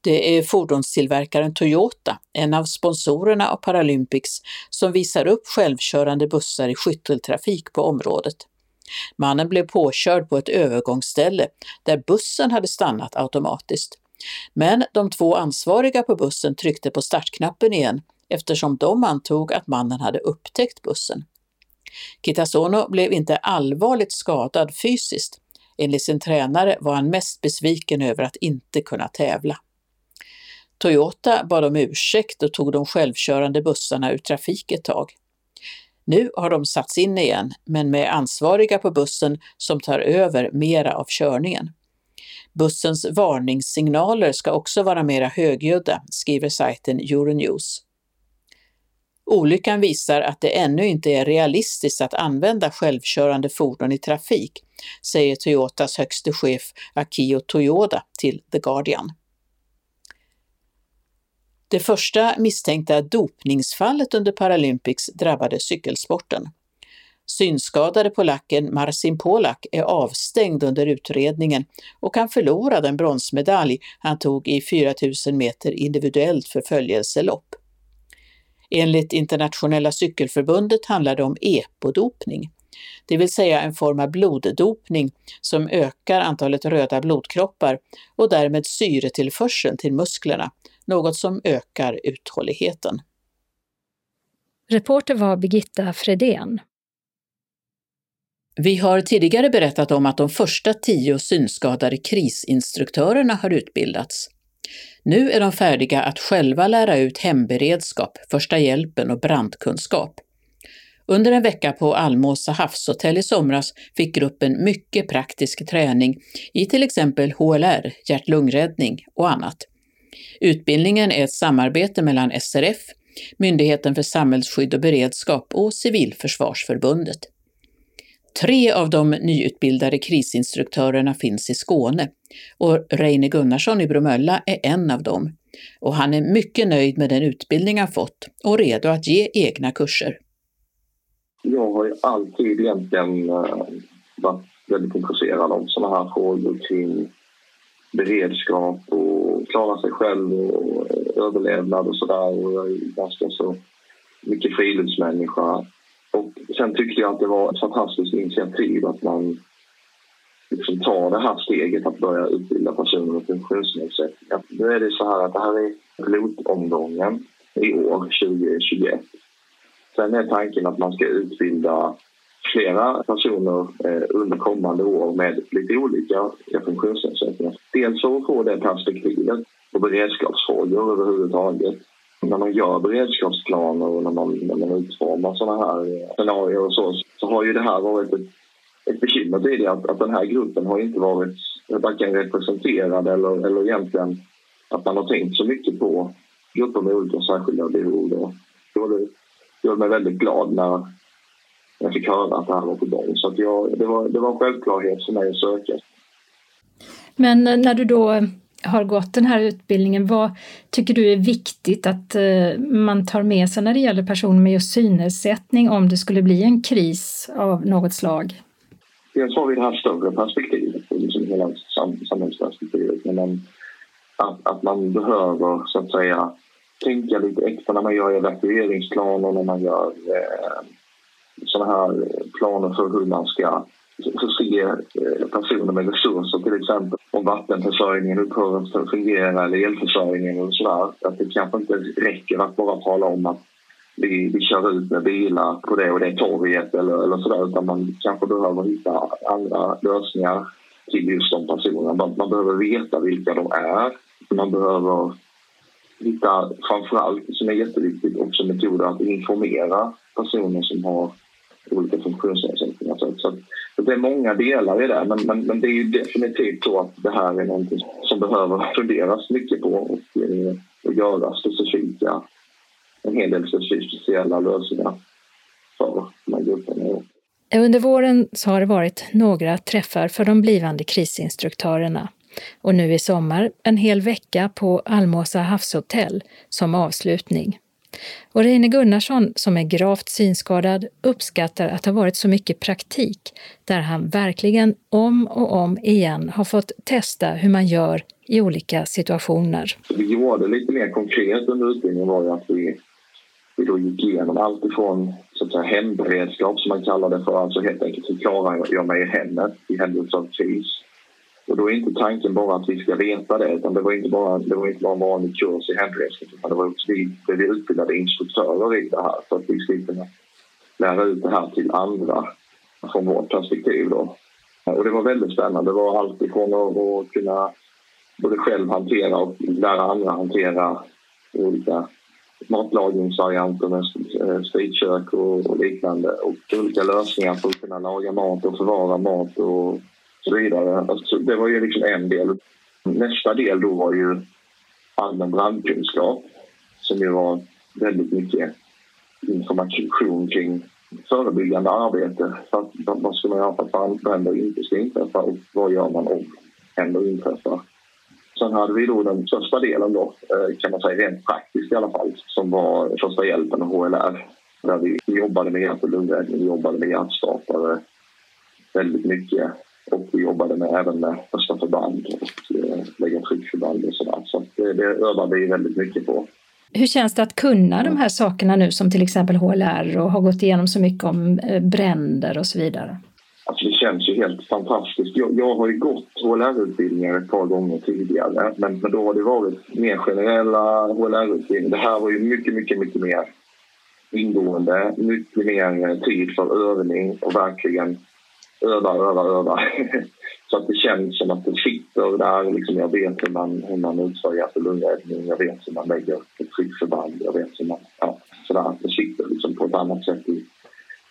Det är fordonstillverkaren Toyota, en av sponsorerna av Paralympics, som visar upp självkörande bussar i skytteltrafik på området. Mannen blev påkörd på ett övergångsställe där bussen hade stannat automatiskt. Men de två ansvariga på bussen tryckte på startknappen igen eftersom de antog att mannen hade upptäckt bussen. Kitasono blev inte allvarligt skadad fysiskt. Enligt sin tränare var han mest besviken över att inte kunna tävla. Toyota bad om ursäkt och tog de självkörande bussarna ur trafik ett tag. Nu har de satts in igen, men med ansvariga på bussen som tar över mera av körningen. Bussens varningssignaler ska också vara mera högljudda, skriver sajten Euronews. Olyckan visar att det ännu inte är realistiskt att använda självkörande fordon i trafik, säger Toyotas högste chef Akio Toyoda till The Guardian. Det första misstänkta dopningsfallet under Paralympics drabbade cykelsporten. Synskadade polacken Marcin Polak är avstängd under utredningen och kan förlora den bronsmedalj han tog i 4000 meter individuellt förföljelselopp. Enligt Internationella cykelförbundet handlar det om epodopning, det vill säga en form av bloddopning som ökar antalet röda blodkroppar och därmed syretillförseln till musklerna, något som ökar uthålligheten. Reporter var Birgitta Fredén. Vi har tidigare berättat om att de första tio synskadade krisinstruktörerna har utbildats. Nu är de färdiga att själva lära ut hemberedskap, första hjälpen och brandkunskap. Under en vecka på Almåsa havshotell i somras fick gruppen mycket praktisk träning i till exempel HLR, hjärt-lungräddning och annat. Utbildningen är ett samarbete mellan SRF, Myndigheten för samhällsskydd och beredskap och Civilförsvarsförbundet. Tre av de nyutbildade krisinstruktörerna finns i Skåne och Reine Gunnarsson i Bromölla är en av dem. Och han är mycket nöjd med den utbildning han fått och redo att ge egna kurser. Jag har ju alltid egentligen eh, varit väldigt intresserad av sådana här frågor kring beredskap och klara sig själv och eh, överlevnad och sådär. Och jag är ganska så mycket friluftsmänniska. Och sen tyckte jag att det var ett fantastiskt initiativ att man liksom tar det här steget att börja utbilda personer med funktionsnedsättningar. Nu är det så här att det här är pilotomgången i år, 2021. Sen är tanken att man ska utbilda flera personer eh, under kommande år med lite olika funktionsnedsättningar. Dels för att få det perspektivet på beredskapsfrågor överhuvudtaget. När man gör beredskapsplaner och när man, när man utformar sådana här eh, scenarier och så, så har ju det här varit ett, ett bekymmer tidigare att, att den här gruppen har inte varit varken representerad eller, eller egentligen att man har tänkt så mycket på grupper med olika särskilda behov. Då. Det gjorde mig väldigt glad när jag fick höra att det här var på gång. Så att jag, det, var, det var en självklarhet för mig att söka. Men eh, när du då eh, har gått den här utbildningen, vad tycker du är viktigt att eh, man tar med sig när det gäller personer med just synnedsättning om det skulle bli en kris av något slag? Dels har vi det här större perspektivet, liksom hela samhällsperspektivet. Men att, att man behöver så att säga tänka lite extra när man gör evakueringsplaner, när man gör eh, sådana här planer för hur man ska så se eh, personer med resurser, till exempel om vattenförsörjningen upphör att fungera eller elförsörjningen och sådär. Att det kanske inte räcker att bara tala om att vi, vi kör ut med bilar på det och det torget eller, eller sådär utan man kanske behöver hitta andra lösningar till just de personerna. Man, man behöver veta vilka de är. Man behöver hitta framförallt, som är jätteviktigt, också metoder att informera personer som har olika funktionsnedsättningar. Så, så det är många delar i det, men, men, men, det är ju definitivt så att det här är någonting som behöver funderas mycket på och, eh, och göra specifika, en hel del speciella lösningar för de här grupperna. Under våren så har det varit några träffar för de blivande krisinstruktörerna och nu i sommar en hel vecka på Almåsa havshotell som avslutning. Och Reine Gunnarsson, som är gravt synskadad, uppskattar att det har varit så mycket praktik där han verkligen om och om igen har fått testa hur man gör i olika situationer. Det vi gjorde lite mer konkret under utbildningen var ju att vi, vi då gick igenom allt ifrån så att säga, hemberedskap som man kallar det för, alltså helt enkelt hur klarar jag mig i hemmet i händelse av kris och då är inte tanken bara att vi ska veta det utan det var inte bara, det var inte bara en vanlig kurs i handracing utan det var också vi blev utbildade instruktörer i det här för att vi skulle kunna lära ut det här till andra från vårt perspektiv då. Och det var väldigt spännande. Det var allt ifrån att kunna både själv hantera och lära andra hantera olika matlagningsvarianter med eh, spritkök och, och liknande och olika lösningar för att kunna laga mat och förvara mat och så vidare. Alltså, det var ju liksom en del. Nästa del då var ju allmän brandkunskap som ju var väldigt mycket information kring förebyggande arbete. För vad ska man göra för att brandbränder inte ska inträffa och vad gör man om ändå inträffar? Sen hade vi då den största delen då, eh, kan man säga rent praktiskt i alla fall, som var första hjälpen och HLR. Där vi jobbade med hjärt och lungräddning, jobbade med hjärtstartare väldigt mycket. Och vi jobbade med, även med första förband och eh, lägga tryckförband och sådär. Så det, det övade vi väldigt mycket på. Hur känns det att kunna de här sakerna nu som till exempel HLR och har gått igenom så mycket om eh, bränder och så vidare? Alltså det känns ju helt fantastiskt. Jag, jag har ju gått HLR-utbildningar ett par gånger tidigare men, men då har det varit mer generella HLR-utbildningar. Det här var ju mycket, mycket, mycket mer ingående, mycket mer tid för övning och verkligen öva, öva, öva. Så att det känns som att det sitter där. Liksom jag vet hur man, hur man utför hjärt och lungräddning, jag vet hur man lägger ett tryckförband, jag vet hur man... Ja, sådär. Det sitter liksom på ett annat sätt i,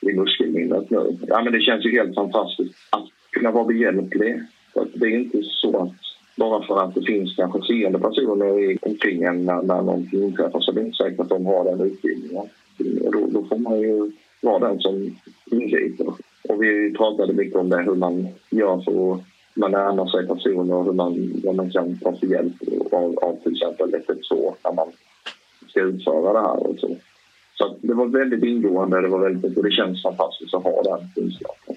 i muskelminnet nu. Ja, men det känns ju helt fantastiskt att kunna vara behjälplig. För det är inte så att bara för att det finns kanske seende personer omkring en när, när någonting inträffar så är det inte säkert att de har den utbildningen. Då, då får man ju vara den som ingriper. Och vi pratade mycket om det, hur man gör för att man närmar sig personer, hur man, vad man kan ta för hjälp av, av till exempel 112 när man ska utföra det här. Och så. så det var väldigt ingående det var väldigt, och det känns fantastiskt att ha den kunskapen.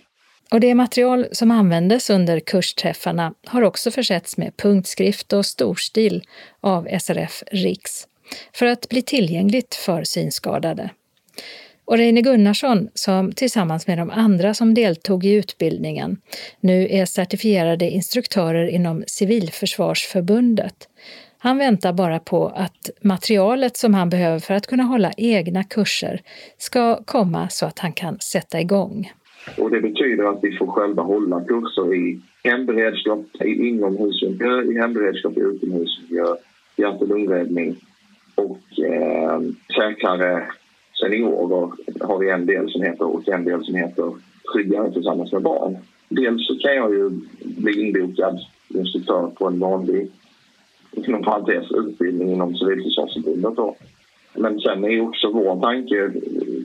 Och det material som användes under kursträffarna har också försetts med punktskrift och storstil av SRF Riks för att bli tillgängligt för synskadade. Och Reine Gunnarsson, som tillsammans med de andra som deltog i utbildningen nu är certifierade instruktörer inom Civilförsvarsförbundet, han väntar bara på att materialet som han behöver för att kunna hålla egna kurser ska komma så att han kan sätta igång. Och det betyder att vi får själva hålla kurser i hemberedskap, i inomhusmiljö, i hemberedskap i utomhusmiljö, hjärt och lungräddning och eh, säkrare seniorer har vi en del som heter och en del som heter Tryggare tillsammans med barn. Dels så kan jag ju bli inbokad instruktör på en vanlig inom parentes utbildning inom Civilförsvarsförbundet. Men sen är också vår tanke,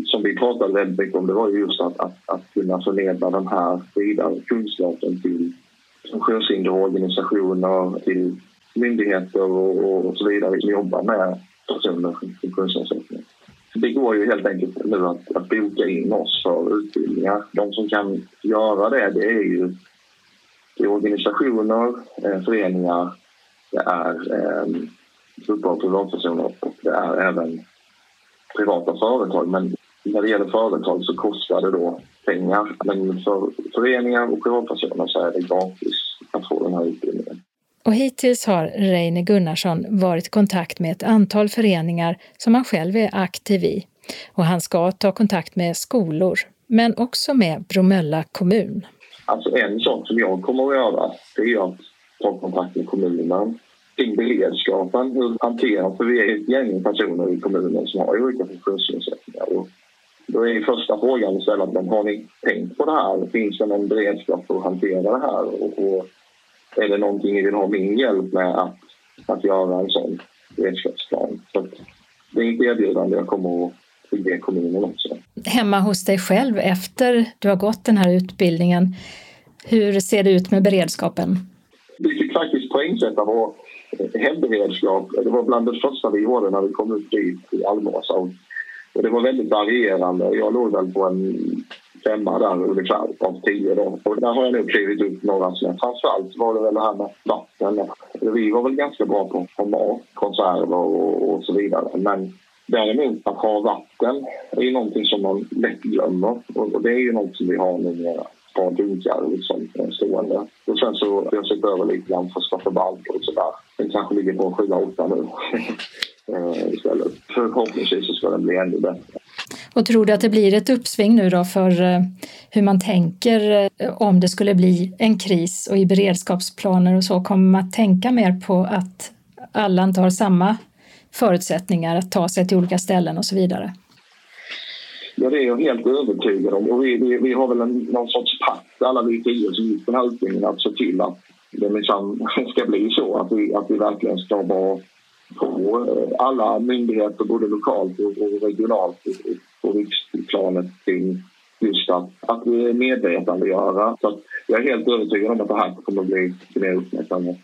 som vi pratade väldigt mycket om, det var just att, att, att kunna förmedla den här vidare kunskapen till funktionshinderorganisationer, till myndigheter och, och så vidare som jobbar med personer med funktionsnedsättning det går ju helt enkelt nu att, att boka in oss för utbildningar. De som kan göra det, det är ju det är organisationer, eh, föreningar, det är eh, grupper av privatpersoner och det är även privata företag. Men när det gäller företag så kostar det då pengar. Men för föreningar och privatpersoner så är det gratis att få den här utbildningen. Och hittills har Reine Gunnarsson varit i kontakt med ett antal föreningar som han själv är aktiv i. Och han ska ta kontakt med skolor, men också med Bromölla kommun. Alltså en sak som jag kommer att göra, det är att ta kontakt med kommunen kring beredskapen. Hur hanterar för vi är ett gäng personer i kommunen som har olika funktionsnedsättningar. Och då är första frågan att men har ni tänkt på det här? Finns det någon beredskap för att hantera det här? Och, och är det någonting ni vill ha min hjälp med att, att göra en sån beredskapsplan? Så det är ett erbjudande jag kommer att ge kommunen också. Hemma hos dig själv efter du har gått den här utbildningen, hur ser det ut med beredskapen? Vi fick faktiskt poängsätta vår hemberedskap. Det var bland det första vi gjorde när vi kom ut dit i Almåsa. Och det var väldigt varierande. Jag låg väl på en femma där ungefär av tio. Då. Och där har jag nog klivit upp några snäpp. Framförallt var det väl det här med vatten. Vi var väl ganska bra på, på mat, konserver och, och så vidare. Men däremot att ha vatten är ju någonting som man lätt glömmer. Och, och det är ju något som vi har numera ett par dunkar liksom, eh, stående. Och sen så har jag sett över lite grann första balk och sådär. Den kanske ligger på 7-8 nu eh, istället. Förhoppningsvis så ska den bli ännu bättre. Och tror du att det blir ett uppsving nu då för eh, hur man tänker eh, om det skulle bli en kris och i beredskapsplaner och så? Kommer man att tänka mer på att alla inte har samma förutsättningar att ta sig till olika ställen och så vidare? Ja, det är jag helt övertygad om. Och vi, vi, vi har väl en, någon sorts pakt, alla vi tio som gick den här utbildningen, att se till att det minsann ska bli så att vi, att vi verkligen ska vara på eh, alla myndigheter, både lokalt och regionalt på riksplanet kring just att, att medvetandegöra. Så att jag är helt övertygad om att det här kommer att bli mer uppmärksammat.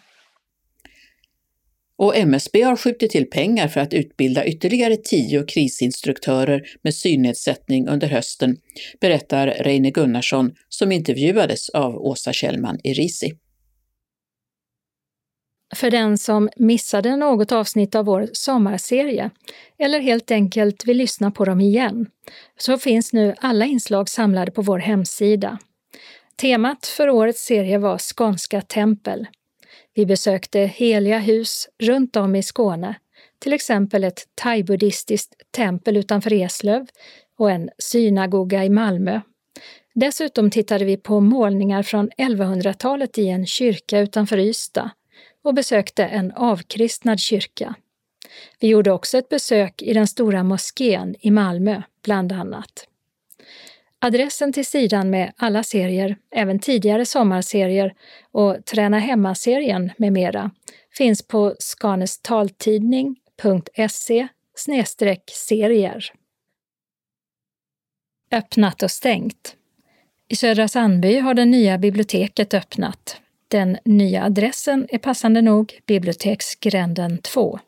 Och MSB har skjutit till pengar för att utbilda ytterligare tio krisinstruktörer med synnedsättning under hösten, berättar Reine Gunnarsson som intervjuades av Åsa Kjellman i RISI. För den som missade något avsnitt av vår sommarserie eller helt enkelt vill lyssna på dem igen, så finns nu alla inslag samlade på vår hemsida. Temat för årets serie var Skånska tempel. Vi besökte heliga hus runt om i Skåne, till exempel ett thaibuddhistiskt tempel utanför Eslöv och en synagoga i Malmö. Dessutom tittade vi på målningar från 1100-talet i en kyrka utanför Ystad och besökte en avkristnad kyrka. Vi gjorde också ett besök i den stora moskén i Malmö, bland annat. Adressen till sidan med alla serier, även tidigare sommarserier och Träna hemma-serien med mera finns på skanestaltidning.se serier. Öppnat och stängt. I Södra Sandby har det nya biblioteket öppnat. Den nya adressen är passande nog Biblioteksgränden 2.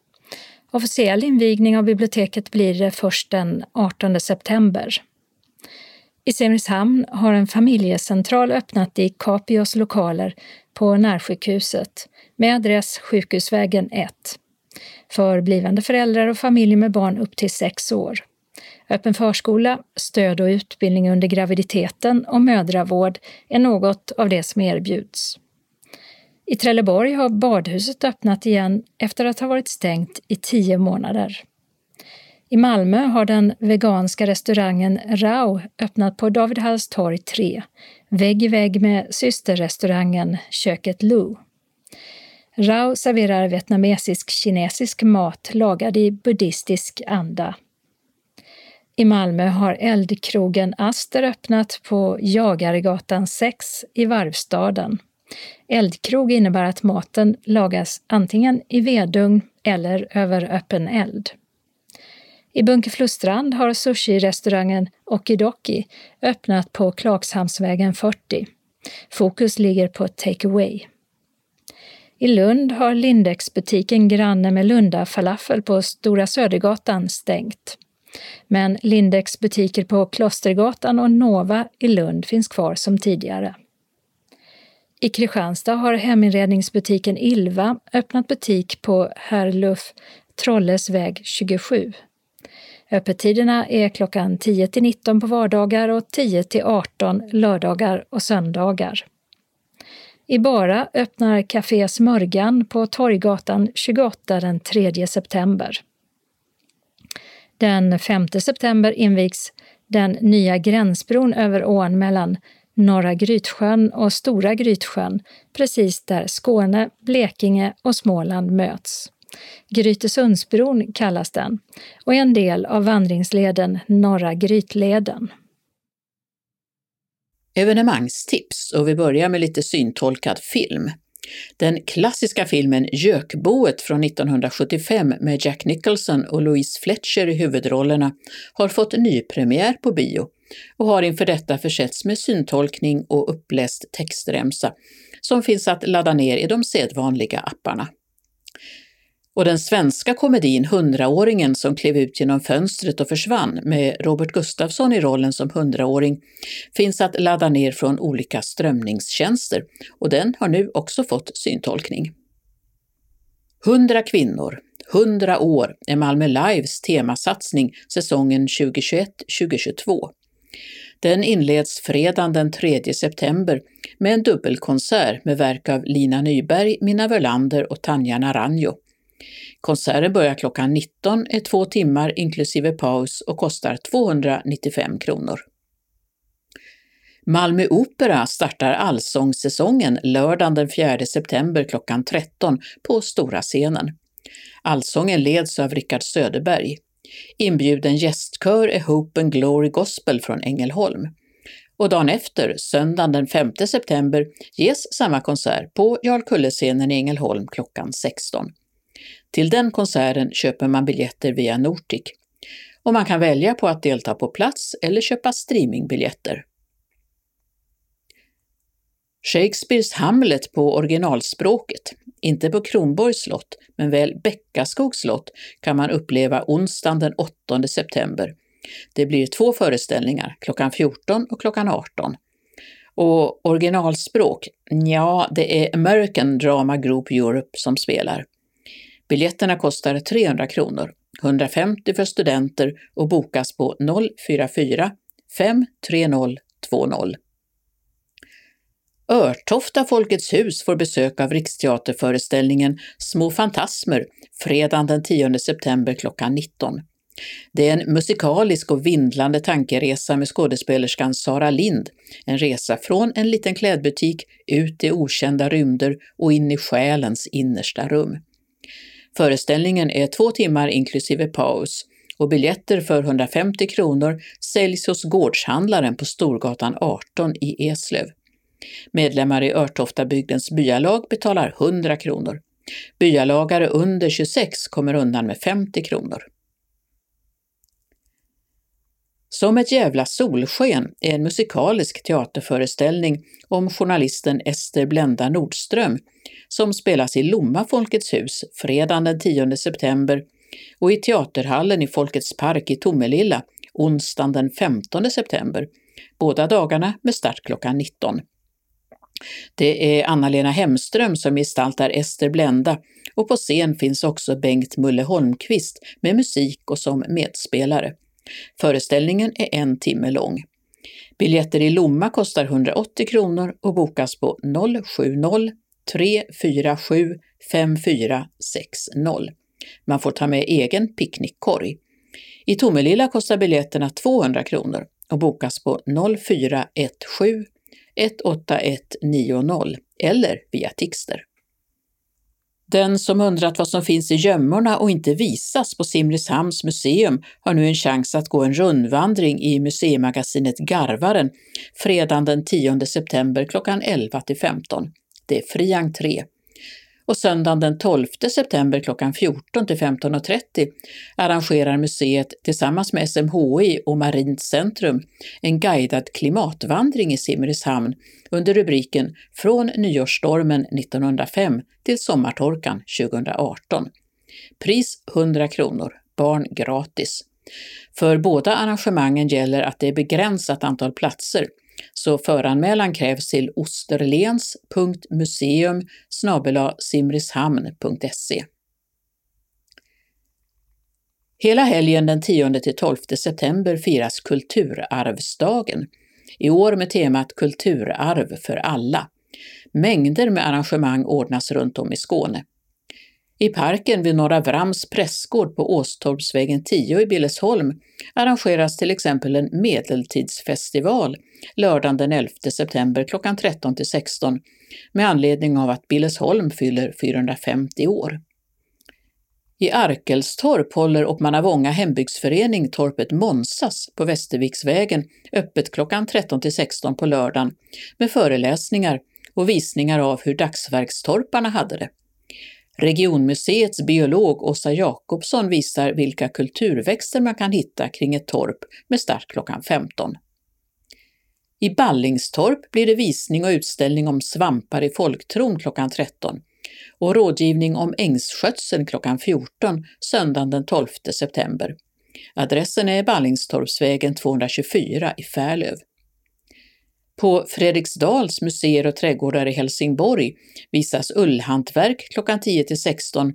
Officiell invigning av biblioteket blir det först den 18 september. I Simrishamn har en familjecentral öppnat i Capios lokaler på närsjukhuset med adress Sjukhusvägen 1 för blivande föräldrar och familjer med barn upp till sex år. Öppen förskola, stöd och utbildning under graviditeten och mödravård är något av det som erbjuds. I Trelleborg har badhuset öppnat igen efter att ha varit stängt i tio månader. I Malmö har den veganska restaurangen Rau öppnat på David Halls torg 3, vägg i vägg med systerrestaurangen Köket Lu. Rau serverar vietnamesisk-kinesisk mat lagad i buddhistisk anda. I Malmö har eldkrogen Aster öppnat på Jagaregatan 6 i Varvstaden. Eldkrog innebär att maten lagas antingen i vedugn eller över öppen eld. I Bunkeflostrand har sushi-restaurangen Okidoki öppnat på Klagshamnsvägen 40. Fokus ligger på takeaway. I Lund har Lindex-butiken granne med Lunda falafel på Stora Södergatan stängt. Men Lindex butiker på Klostergatan och Nova i Lund finns kvar som tidigare. I Kristianstad har heminredningsbutiken Ilva öppnat butik på Herluf Trolles väg 27. Öppettiderna är klockan 10 till 19 på vardagar och 10 till 18 lördagar och söndagar. I Bara öppnar Café Smörgan på Torggatan 28 den 3 september. Den 5 september invigs den nya gränsbron över ån mellan Norra Grytsjön och Stora Grytsjön, precis där Skåne, Blekinge och Småland möts. Grytesundsbron kallas den och är en del av vandringsleden Norra Grytleden. Evenemangstips och vi börjar med lite syntolkad film. Den klassiska filmen Gökboet från 1975 med Jack Nicholson och Louise Fletcher i huvudrollerna har fått nypremiär på bio och har inför detta försetts med syntolkning och uppläst textremsa som finns att ladda ner i de sedvanliga apparna. Och den svenska komedin Hundraåringen som klev ut genom fönstret och försvann med Robert Gustafsson i rollen som hundraåring finns att ladda ner från olika strömningstjänster och den har nu också fått syntolkning. Hundra kvinnor, hundra år är Malmö Lives temasatsning säsongen 2021-2022. Den inleds fredagen den 3 september med en dubbelkonsert med verk av Lina Nyberg, Minna Wörlander och Tanja Naranjo. Konserten börjar klockan 19, är två timmar inklusive paus och kostar 295 kronor. Malmö Opera startar allsångssäsongen lördagen den 4 september klockan 13 på stora scenen. Allsången leds av Rickard Söderberg. Inbjuden gästkör är Hope and Glory Gospel från Ängelholm. Och dagen efter, söndagen den 5 september, ges samma konsert på Jarl Kulle-scenen i Ängelholm klockan 16. Till den konserten köper man biljetter via Nortic. Och man kan välja på att delta på plats eller köpa streamingbiljetter. Shakespeares Hamlet på originalspråket, inte på Kronborgs slott, men väl Bäckaskogs slott, kan man uppleva onsdagen den 8 september. Det blir två föreställningar, klockan 14 och klockan 18. Och originalspråk? Ja, det är American Drama Group Europe som spelar. Biljetterna kostar 300 kronor, 150 för studenter och bokas på 044-530 20. Örtofta Folkets hus får besök av Riksteaterföreställningen Små fantasmer fredagen den 10 september klockan 19. Det är en musikalisk och vindlande tankeresa med skådespelerskan Sara Lind. En resa från en liten klädbutik ut i okända rymder och in i själens innersta rum. Föreställningen är två timmar inklusive paus och biljetter för 150 kronor säljs hos gårdshandlaren på Storgatan 18 i Eslöv. Medlemmar i Örtoftabygdens byalag betalar 100 kronor. Byalagare under 26 kommer undan med 50 kronor. Som ett jävla solsken är en musikalisk teaterföreställning om journalisten Ester Blenda Nordström som spelas i Lomma Folkets hus fredagen den 10 september och i Teaterhallen i Folkets park i Tomelilla onsdagen den 15 september, båda dagarna med start klockan 19. Det är Anna-Lena Hemström som gestaltar Ester Blenda och på scen finns också Bengt Mulle Holmqvist med musik och som medspelare. Föreställningen är en timme lång. Biljetter i Lomma kostar 180 kronor och bokas på 070 347 5460. Man får ta med egen picknickkorg. I Tomelilla kostar biljetterna 200 kronor och bokas på 0417 18190 eller via Tixter. Den som undrat vad som finns i gömmorna och inte visas på Simrishamns museum har nu en chans att gå en rundvandring i museimagasinet Garvaren fredagen den 10 september klockan 11 till 15. Det är fri entré och söndagen den 12 september klockan 14 till 15.30 arrangerar museet tillsammans med SMHI och Marint centrum en guidad klimatvandring i Simrishamn under rubriken Från nyårsstormen 1905 till sommartorkan 2018. Pris 100 kronor, barn gratis. För båda arrangemangen gäller att det är begränsat antal platser så föranmälan krävs till osterlens.museum simrishamn.se. Hela helgen den 10-12 september firas Kulturarvsdagen, i år med temat Kulturarv för alla. Mängder med arrangemang ordnas runt om i Skåne. I parken vid Norra Vrams prästgård på Åstorpsvägen 10 i Billesholm arrangeras till exempel en medeltidsfestival lördagen den 11 september klockan 13 till 16 med anledning av att Billesholm fyller 450 år. I Arkelstorp håller Oppmannavånga hembygdsförening torpet Månsas på Västerviksvägen öppet klockan 13 till 16 på lördagen med föreläsningar och visningar av hur dagsverkstorparna hade det. Regionmuseets biolog Åsa Jakobsson visar vilka kulturväxter man kan hitta kring ett torp med start klockan 15. I Ballingstorp blir det visning och utställning om svampar i folktron klockan 13 och rådgivning om ängsskötseln klockan 14 söndagen den 12 september. Adressen är Ballingstorpsvägen 224 i Färlöv. På Fredriksdals museer och trädgårdar i Helsingborg visas ullhantverk klockan 10 till 16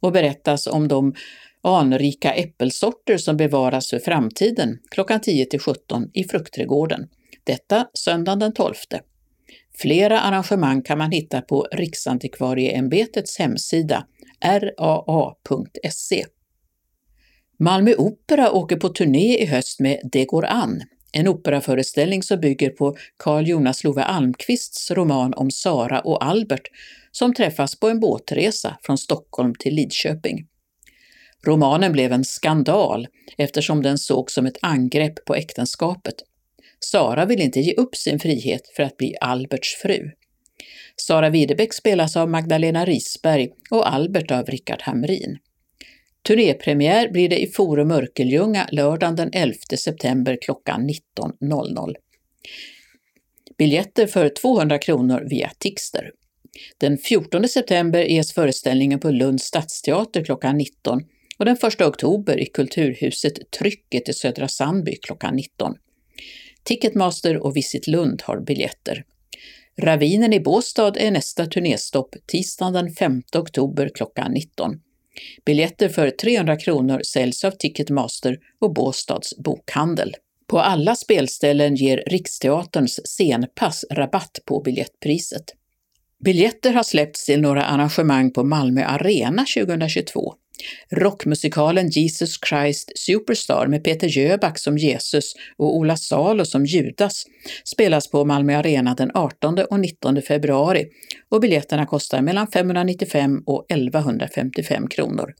och berättas om de anrika äppelsorter som bevaras för framtiden klockan 10 till 17 i fruktträdgården. Detta söndagen den 12. Flera arrangemang kan man hitta på Riksantikvarieämbetets hemsida raa.se. Malmö Opera åker på turné i höst med Det går an, en operaföreställning som bygger på Carl Jonas Love Almqvists roman om Sara och Albert som träffas på en båtresa från Stockholm till Lidköping. Romanen blev en skandal eftersom den sågs som ett angrepp på äktenskapet. Sara vill inte ge upp sin frihet för att bli Alberts fru. Sara Widerbeck spelas av Magdalena Risberg och Albert av Rickard Hamrin. Turnépremiär blir det i Forum Örkelljunga lördagen den 11 september klockan 19.00. Biljetter för 200 kronor via Tixter. Den 14 september ges föreställningen på Lunds stadsteater klockan 19 och den 1 oktober i Kulturhuset Trycket i Södra Sandby klockan 19. Ticketmaster och Visit Lund har biljetter. Ravinen i Båstad är nästa turnéstopp tisdagen den 5 oktober klockan 19. Biljetter för 300 kronor säljs av Ticketmaster och Båstads bokhandel. På alla spelställen ger Riksteaterns scenpass rabatt på biljettpriset. Biljetter har släppts till några arrangemang på Malmö Arena 2022. Rockmusikalen Jesus Christ Superstar med Peter Jöback som Jesus och Ola Salo som Judas spelas på Malmö Arena den 18 och 19 februari och biljetterna kostar mellan 595 och 1155 kronor.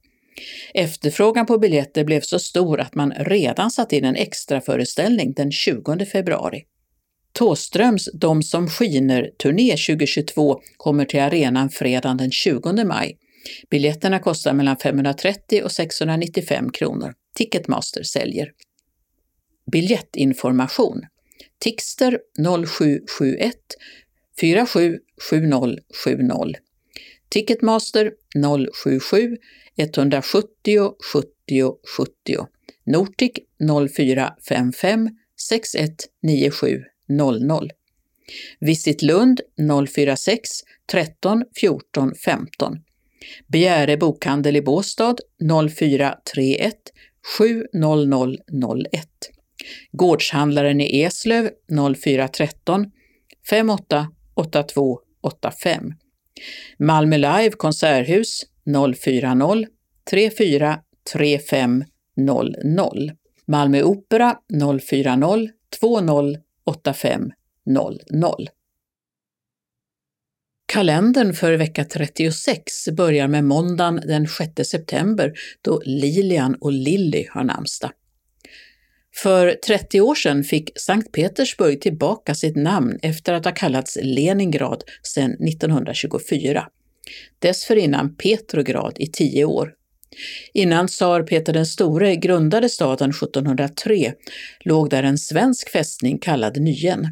Efterfrågan på biljetter blev så stor att man redan satt in en extra föreställning den 20 februari. Tåströms De som skiner-turné 2022 kommer till arenan fredagen den 20 maj. Biljetterna kostar mellan 530 och 695 kronor. Ticketmaster säljer. Biljettinformation. Tixter 0771 477070 Ticketmaster 077 170 70 70 Nortic 0455 6197 00 Visit Lund 046 13 14 15 Begäre bokhandel i Båstad 0431 70001 Gårdshandlaren i Eslöv 0413 58 8285 Malmö Live konserthus 040 34 35 00 Malmö Opera 040 20 85 00 Kalendern för vecka 36 börjar med måndagen den 6 september då Lilian och Lilly har namnsdag. För 30 år sedan fick Sankt Petersburg tillbaka sitt namn efter att ha kallats Leningrad sedan 1924. Dessförinnan Petrograd i tio år. Innan tsar Peter den store grundade staden 1703 låg där en svensk fästning kallad Nyen.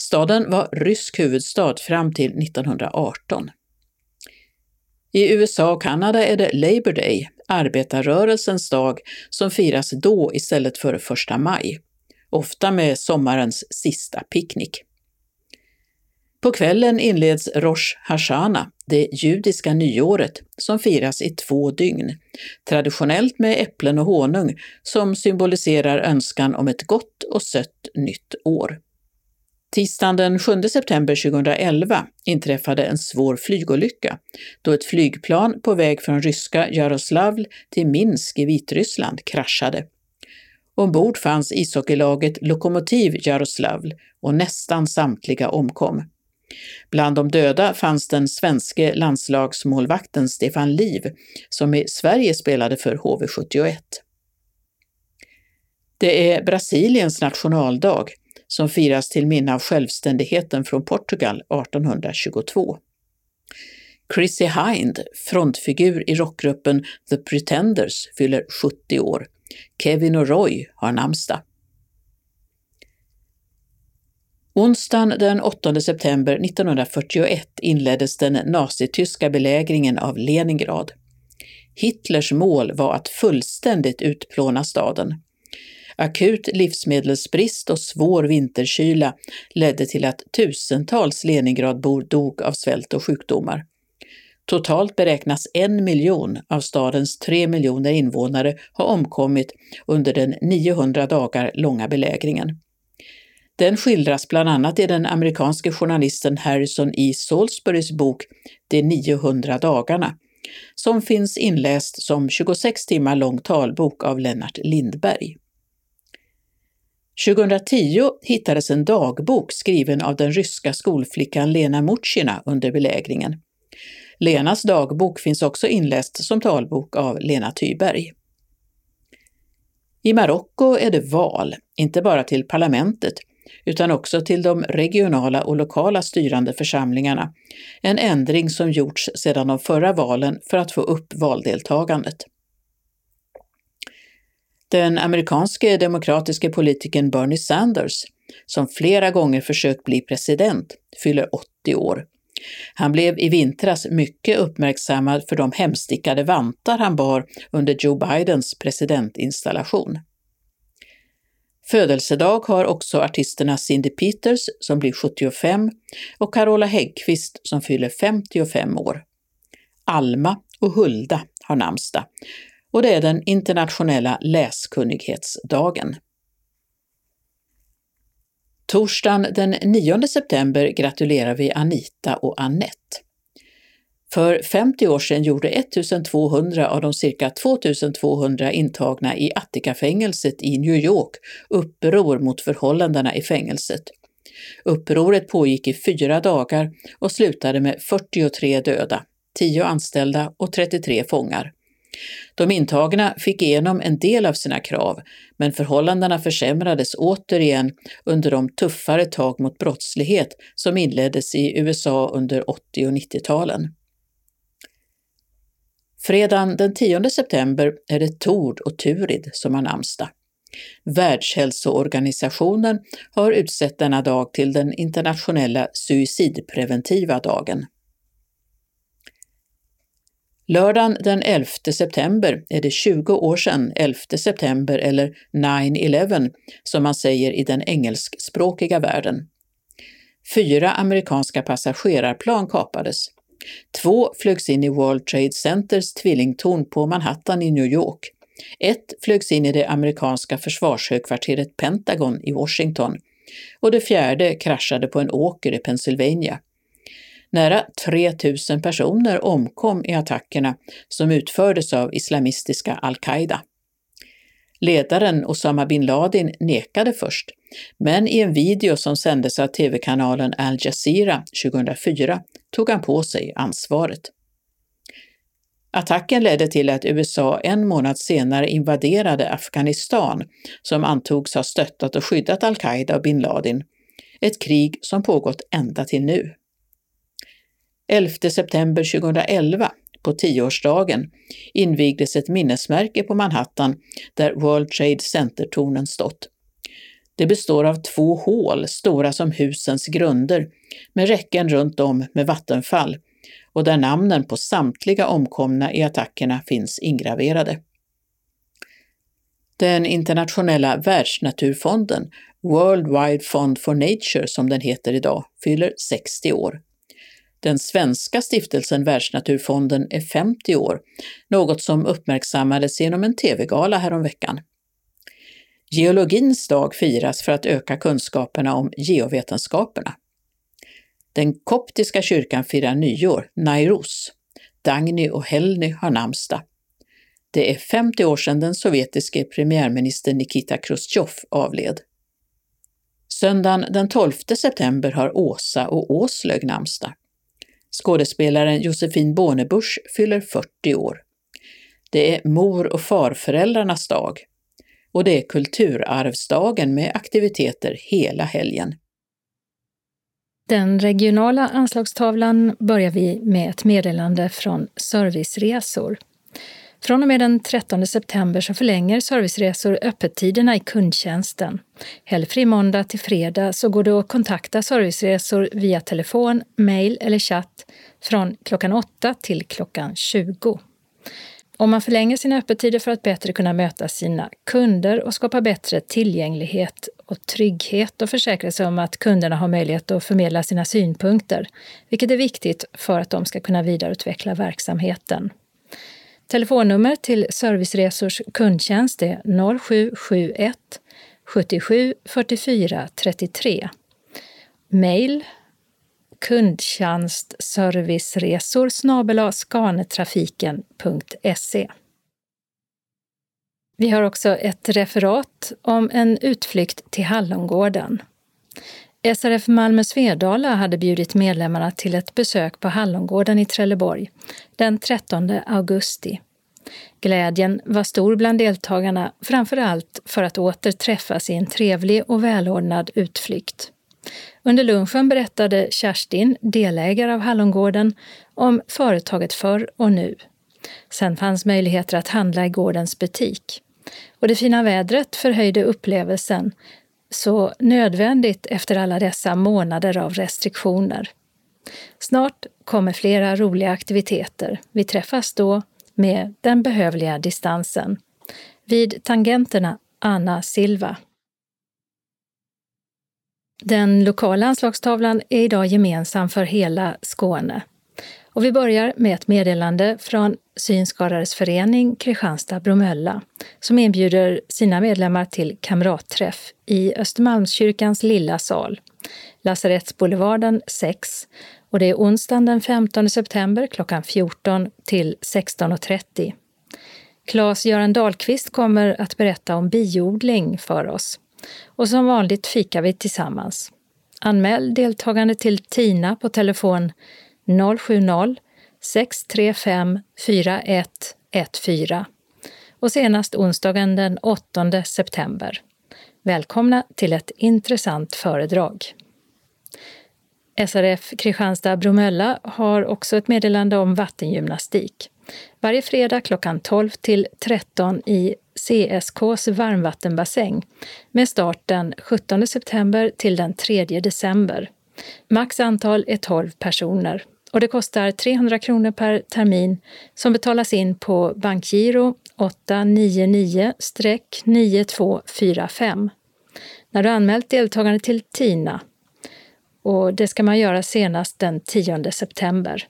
Staden var rysk huvudstad fram till 1918. I USA och Kanada är det Labor Day, arbetarrörelsens dag, som firas då istället för första maj, ofta med sommarens sista picknick. På kvällen inleds Rosh Hashana, det judiska nyåret, som firas i två dygn, traditionellt med äpplen och honung som symboliserar önskan om ett gott och sött nytt år. Tisdagen den 7 september 2011 inträffade en svår flygolycka då ett flygplan på väg från ryska Jaroslavl till Minsk i Vitryssland kraschade. Ombord fanns ishockeylaget Lokomotiv Jaroslavl och nästan samtliga omkom. Bland de döda fanns den svenske landslagsmålvakten Stefan Liv som i Sverige spelade för HV71. Det är Brasiliens nationaldag som firas till minne av självständigheten från Portugal 1822. Chrissy Hind, frontfigur i rockgruppen The Pretenders, fyller 70 år. Kevin och Roy har namnsdag. Onsdagen den 8 september 1941 inleddes den nazityska belägringen av Leningrad. Hitlers mål var att fullständigt utplåna staden. Akut livsmedelsbrist och svår vinterkyla ledde till att tusentals Leningradbor dog av svält och sjukdomar. Totalt beräknas en miljon av stadens tre miljoner invånare ha omkommit under den 900 dagar långa belägringen. Den skildras bland annat i den amerikanske journalisten Harrison E. Salisburys bok De 900 dagarna, som finns inläst som 26 timmar lång talbok av Lennart Lindberg. 2010 hittades en dagbok skriven av den ryska skolflickan Lena Mutjina under belägringen. Lenas dagbok finns också inläst som talbok av Lena Thyberg. I Marocko är det val, inte bara till parlamentet, utan också till de regionala och lokala styrande församlingarna, en ändring som gjorts sedan de förra valen för att få upp valdeltagandet. Den amerikanske demokratiske politikern Bernie Sanders, som flera gånger försökt bli president, fyller 80 år. Han blev i vintras mycket uppmärksammad för de hemstickade vantar han bar under Joe Bidens presidentinstallation. Födelsedag har också artisterna Cindy Peters som blir 75 och Carola Häggkvist som fyller 55 år. Alma och Hulda har namnsdag och det är den internationella läskunnighetsdagen. Torsdagen den 9 september gratulerar vi Anita och Annette. För 50 år sedan gjorde 1200 av de cirka 2200 intagna i Attica-fängelset i New York uppror mot förhållandena i fängelset. Upproret pågick i fyra dagar och slutade med 43 döda, 10 anställda och 33 fångar. De intagna fick igenom en del av sina krav, men förhållandena försämrades återigen under de tuffare tag mot brottslighet som inleddes i USA under 80 och 90-talen. Fredagen den 10 september är det Tord och Turid som har namnsdag. Världshälsoorganisationen har utsett denna dag till den internationella suicidpreventiva dagen. Lördagen den 11 september är det 20 år sedan 11 september eller 9-11 som man säger i den engelskspråkiga världen. Fyra amerikanska passagerarplan kapades. Två flögs in i World Trade Centers tvillingtorn på Manhattan i New York. Ett flögs in i det amerikanska försvarshögkvarteret Pentagon i Washington och det fjärde kraschade på en åker i Pennsylvania. Nära 3 000 personer omkom i attackerna som utfördes av islamistiska al-Qaida. Ledaren Osama bin Laden nekade först, men i en video som sändes av tv-kanalen Al Jazeera 2004 tog han på sig ansvaret. Attacken ledde till att USA en månad senare invaderade Afghanistan, som antogs ha stöttat och skyddat al-Qaida och bin Laden, ett krig som pågått ända till nu. 11 september 2011, på tioårsdagen, invigdes ett minnesmärke på Manhattan där World Trade Center-tornen stått. Det består av två hål, stora som husens grunder, med räcken runt om med vattenfall och där namnen på samtliga omkomna i attackerna finns ingraverade. Den internationella världsnaturfonden, World Wide Fund for Nature som den heter idag, fyller 60 år. Den svenska stiftelsen Världsnaturfonden är 50 år, något som uppmärksammades genom en tv-gala häromveckan. Geologins dag firas för att öka kunskaperna om geovetenskaperna. Den koptiska kyrkan firar nyår, Nairus. Dagny och Helny har namnsdag. Det är 50 år sedan den sovjetiske premiärministern Nikita Chrusjtjov avled. Söndagen den 12 september har Åsa och Åslög namnsdag. Skådespelaren Josefin Bornebusch fyller 40 år. Det är mor och farföräldrarnas dag och det är kulturarvsdagen med aktiviteter hela helgen. Den regionala anslagstavlan börjar vi med ett meddelande från Serviceresor. Från och med den 13 september så förlänger Serviceresor öppettiderna i kundtjänsten. Helgfri måndag till fredag så går det att kontakta Serviceresor via telefon, mejl eller chatt från klockan 8 till klockan 20. Om man förlänger sina öppettider för att bättre kunna möta sina kunder och skapa bättre tillgänglighet och trygghet och försäkra sig om att kunderna har möjlighet att förmedla sina synpunkter, vilket är viktigt för att de ska kunna vidareutveckla verksamheten. Telefonnummer till Serviceresors kundtjänst är 0771 77 44 33. Mail kundtjänstserviceresor skanetrafiken.se. Vi har också ett referat om en utflykt till Hallongården. SRF Malmö Svedala hade bjudit medlemmarna till ett besök på Hallongården i Trelleborg den 13 augusti. Glädjen var stor bland deltagarna, framför allt för att åter träffas i en trevlig och välordnad utflykt. Under lunchen berättade Kerstin, delägare av Hallongården, om företaget förr och nu. Sen fanns möjligheter att handla i gårdens butik. Och det fina vädret förhöjde upplevelsen, så nödvändigt efter alla dessa månader av restriktioner. Snart kommer flera roliga aktiviteter. Vi träffas då med den behövliga distansen. Vid tangenterna Anna Silva. Den lokala anslagstavlan är idag gemensam för hela Skåne. Och vi börjar med ett meddelande från Synskadades förening Kristianstad-Bromölla som inbjuder sina medlemmar till kamratträff i Östermalmskyrkans lilla sal, Lasarettsboulevarden 6 och det är onsdagen den 15 september klockan 14 till 16.30. Claes-Göran Dahlqvist kommer att berätta om biodling för oss. Och som vanligt fikar vi tillsammans. Anmäl deltagande till Tina på telefon 070-635 4114 och senast onsdagen den 8 september. Välkomna till ett intressant föredrag. SRF Kristianstad-Bromölla har också ett meddelande om vattengymnastik. Varje fredag klockan 12 till 13 i CSKs varmvattenbassäng med start den 17 september till den 3 december. Max antal är 12 personer och det kostar 300 kronor per termin som betalas in på bankgiro 899-9245. När du anmält deltagande till TINA och det ska man göra senast den 10 september.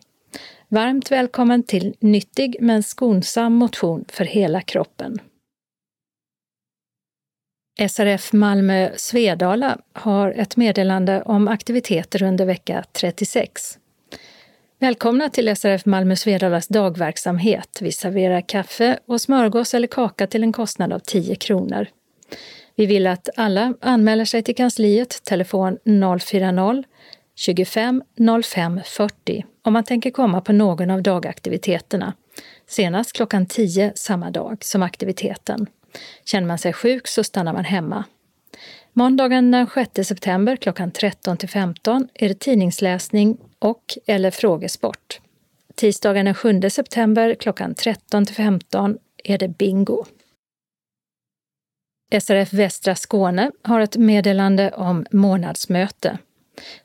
Varmt välkommen till nyttig men skonsam motion för hela kroppen. SRF Malmö Svedala har ett meddelande om aktiviteter under vecka 36. Välkomna till SRF Malmö Svedalas dagverksamhet. Vi serverar kaffe och smörgås eller kaka till en kostnad av 10 kronor. Vi vill att alla anmäler sig till kansliet, telefon 040 25 05 40 om man tänker komma på någon av dagaktiviteterna. Senast klockan 10 samma dag som aktiviteten. Känner man sig sjuk så stannar man hemma. Måndagen den 6 september klockan 13 till 15 är det tidningsläsning och eller frågesport. Tisdagen den 7 september klockan 13 till 15 är det bingo. SRF Västra Skåne har ett meddelande om månadsmöte.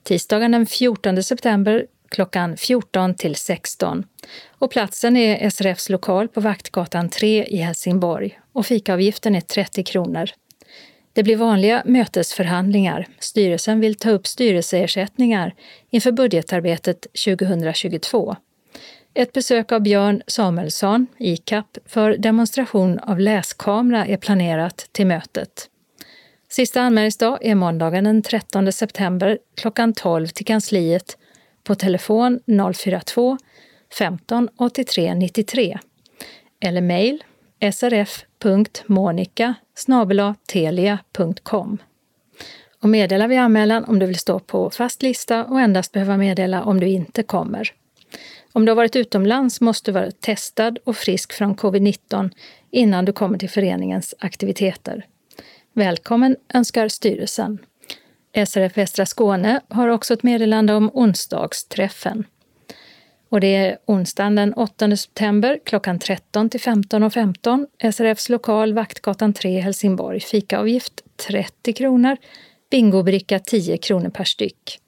Tisdagen den 14 september klockan 14 till 16. Och platsen är SRFs lokal på Vaktgatan 3 i Helsingborg och fikaavgiften är 30 kronor. Det blir vanliga mötesförhandlingar. Styrelsen vill ta upp styrelseersättningar inför budgetarbetet 2022. Ett besök av Björn Samuelsson, ICAP, för demonstration av läskamera är planerat till mötet. Sista anmälningsdag är måndagen den 13 september klockan 12 till kansliet på telefon 042 15 83 93 eller mejl srf.monica telia.com och meddela vid anmälan om du vill stå på fast lista och endast behöva meddela om du inte kommer. Om du har varit utomlands måste du vara testad och frisk från covid-19 innan du kommer till föreningens aktiviteter. Välkommen önskar styrelsen. SRF Västra Skåne har också ett meddelande om onsdagsträffen. Och det är onsdagen den 8 september klockan 13 till 15.15 .15, SRFs lokal Vaktgatan 3 Helsingborg. Fikaavgift 30 kronor, bingobricka 10 kronor per styck.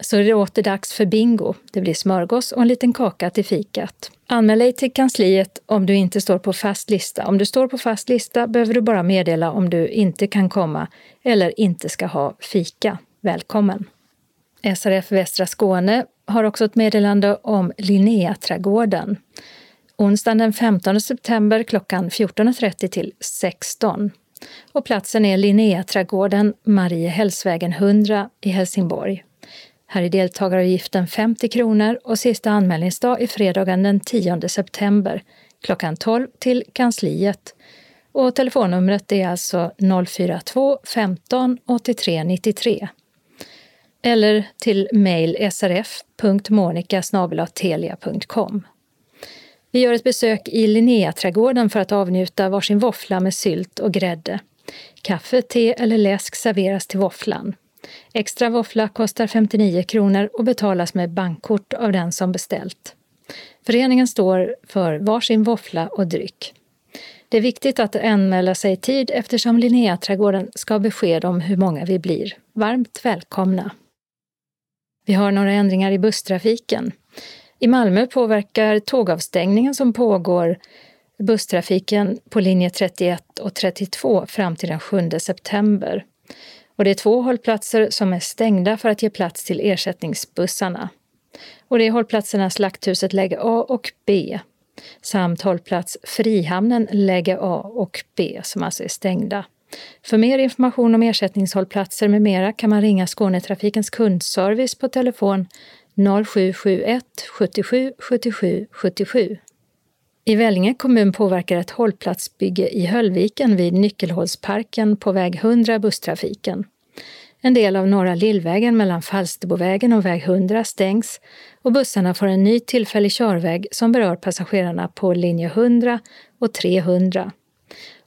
Så är det åter dags för bingo. Det blir smörgås och en liten kaka till fikat. Anmäl dig till kansliet om du inte står på fast lista. Om du står på fast lista behöver du bara meddela om du inte kan komma eller inte ska ha fika. Välkommen! SRF Västra Skåne har också ett meddelande om Linnéaträdgården. Onsdagen den 15 september klockan 14.30 till 16. Och platsen är Linnéaträdgården, Mariehällsvägen 100 i Helsingborg. Här är deltagaravgiften 50 kronor och sista anmälningsdag är fredagen den 10 september klockan 12 till kansliet. Och telefonnumret är alltså 042 15 83 93 eller till mejl srf.monica.telia.com. Vi gör ett besök i Linnéaträdgården för att avnjuta varsin våffla med sylt och grädde. Kaffe, te eller läsk serveras till våfflan. Extra våffla kostar 59 kronor och betalas med bankkort av den som beställt. Föreningen står för varsin våffla och dryck. Det är viktigt att anmäla sig i tid eftersom Linnéaträdgården ska ha besked om hur många vi blir. Varmt välkomna! Vi har några ändringar i busstrafiken. I Malmö påverkar tågavstängningen som pågår busstrafiken på linje 31 och 32 fram till den 7 september. Och det är två hållplatser som är stängda för att ge plats till ersättningsbussarna. Och det är hållplatserna Slakthuset läge A och B samt hållplats Frihamnen läge A och B som alltså är stängda. För mer information om ersättningshållplatser med mera kan man ringa Skånetrafikens kundservice på telefon 0771 77 77 77. I Vellinge kommun påverkar ett hållplatsbygge i Höllviken vid Nyckelhålsparken på väg 100 busstrafiken. En del av Norra Lillvägen mellan Falsterbovägen och väg 100 stängs och bussarna får en ny tillfällig körväg som berör passagerarna på linje 100 och 300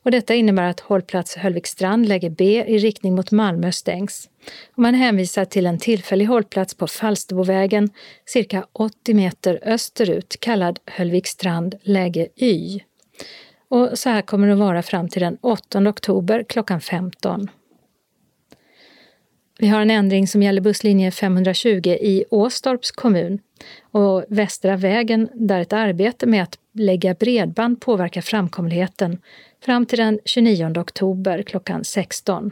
och detta innebär att hållplats Höllvikstrand läge B i riktning mot Malmö stängs. Och man hänvisar till en tillfällig hållplats på Falsterbovägen cirka 80 meter österut kallad Höllvikstrand läge Y. Och så här kommer det att vara fram till den 8 oktober klockan 15. Vi har en ändring som gäller busslinje 520 i Åstorps kommun och Västra vägen där ett arbete med att lägga bredband påverkar framkomligheten fram till den 29 oktober klockan 16.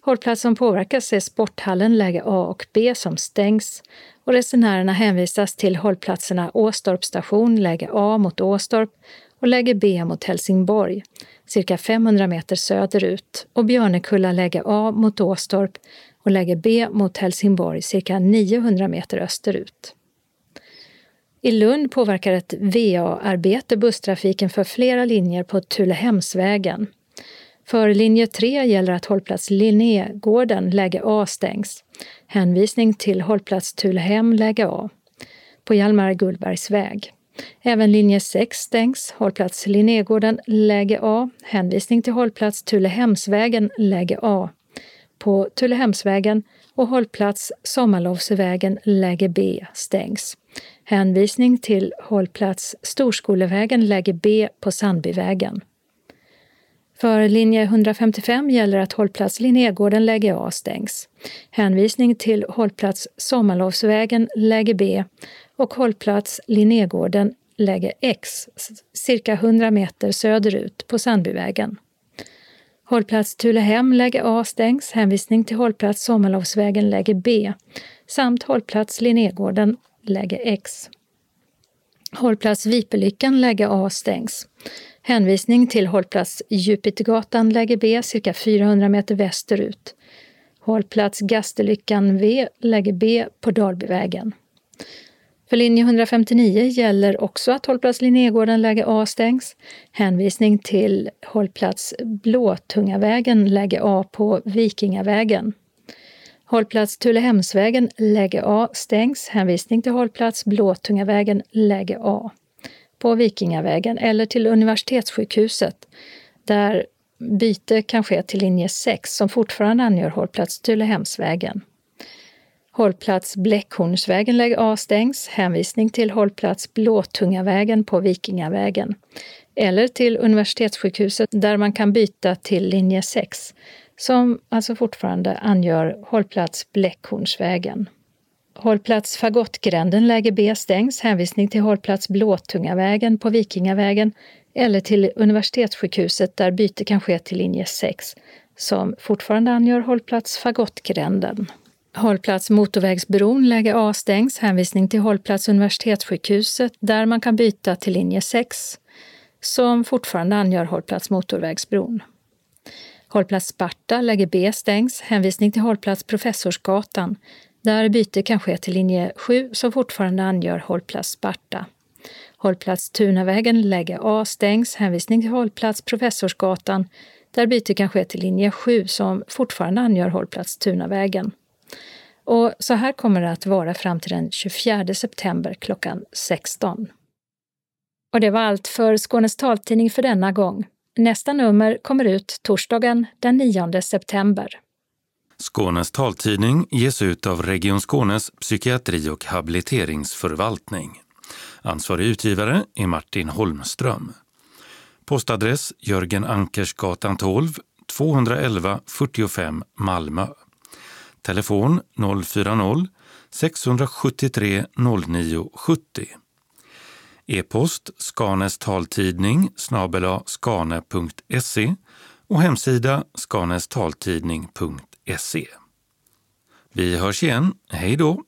Hållplats som påverkas är Sporthallen läge A och B som stängs och resenärerna hänvisas till hållplatserna Åstorp station läge A mot Åstorp och läge B mot Helsingborg, cirka 500 meter söderut och Björnekulla läge A mot Åstorp och läge B mot Helsingborg, cirka 900 meter österut. I Lund påverkar ett VA-arbete busstrafiken för flera linjer på Tulehemsvägen. För linje 3 gäller att hållplats Linnégården, läge A, stängs. Hänvisning till hållplats Tulehem, läge A. På Hjalmar Gullbergs väg. Även linje 6 stängs, hållplats Linnégården, läge A. Hänvisning till hållplats Tulehemsvägen, läge A. På Tulehemsvägen och hållplats Sommarlovsvägen, läge B, stängs. Hänvisning till hållplats Storskolevägen läge B på Sandbyvägen. För linje 155 gäller att hållplats Linnégården läge A stängs. Hänvisning till hållplats Sommarlovsvägen läge B och hållplats Linnégården läge X cirka 100 meter söderut på Sandbyvägen. Hållplats Tulehem läge A stängs. Hänvisning till hållplats Sommarlovsvägen läge B samt hållplats Linnégården läge X. Hållplats Vipelyckan läge A stängs. Hänvisning till hållplats Jupitergatan läge B cirka 400 meter västerut. Hållplats Gastelyckan V läge B på Dalbyvägen. För linje 159 gäller också att hållplats Linnégården läge A stängs. Hänvisning till hållplats Blåtungavägen läge A på Vikingavägen. Hållplats Tullehemsvägen, läge A, stängs. Hänvisning till hållplats Blåtungavägen, läge A. På Vikingavägen eller till Universitetssjukhuset där byte kan ske till linje 6 som fortfarande angör hållplats Tullehemsvägen. Hållplats Bläckhornsvägen, läge A, stängs. Hänvisning till hållplats Blåtungavägen på Vikingavägen eller till Universitetssjukhuset där man kan byta till linje 6 som alltså fortfarande angör hållplats Bläckhornsvägen. Hållplats Fagottgränden läge B stängs, hänvisning till hållplats Blåtungavägen på Vikingavägen eller till Universitetssjukhuset där byte kan ske till linje 6, som fortfarande angör hållplats Fagottgränden. Hållplats Motorvägsbron läge A stängs, hänvisning till hållplats Universitetssjukhuset där man kan byta till linje 6, som fortfarande angör hållplats Motorvägsbron. Hållplats Sparta, läge B, stängs. Hänvisning till hållplats Professorsgatan, där byte kan ske till linje 7 som fortfarande angör hållplats Sparta. Hållplats Tunavägen, läge A, stängs. Hänvisning till hållplats Professorsgatan, där byte kan ske till linje 7 som fortfarande angör hållplats Tunavägen. Och så här kommer det att vara fram till den 24 september klockan 16. Och det var allt för Skånes taltidning för denna gång. Nästa nummer kommer ut torsdagen den 9 september. Skånes taltidning ges ut av Region Skånes psykiatri och habiliteringsförvaltning. Ansvarig utgivare är Martin Holmström. Postadress Jörgen Ankersgatan 12, 211 45 Malmö. Telefon 040-673 09 70. E-post Skanes taltidning snabela skane.se och hemsida skanestaltidning.se. Vi hörs igen. Hej då!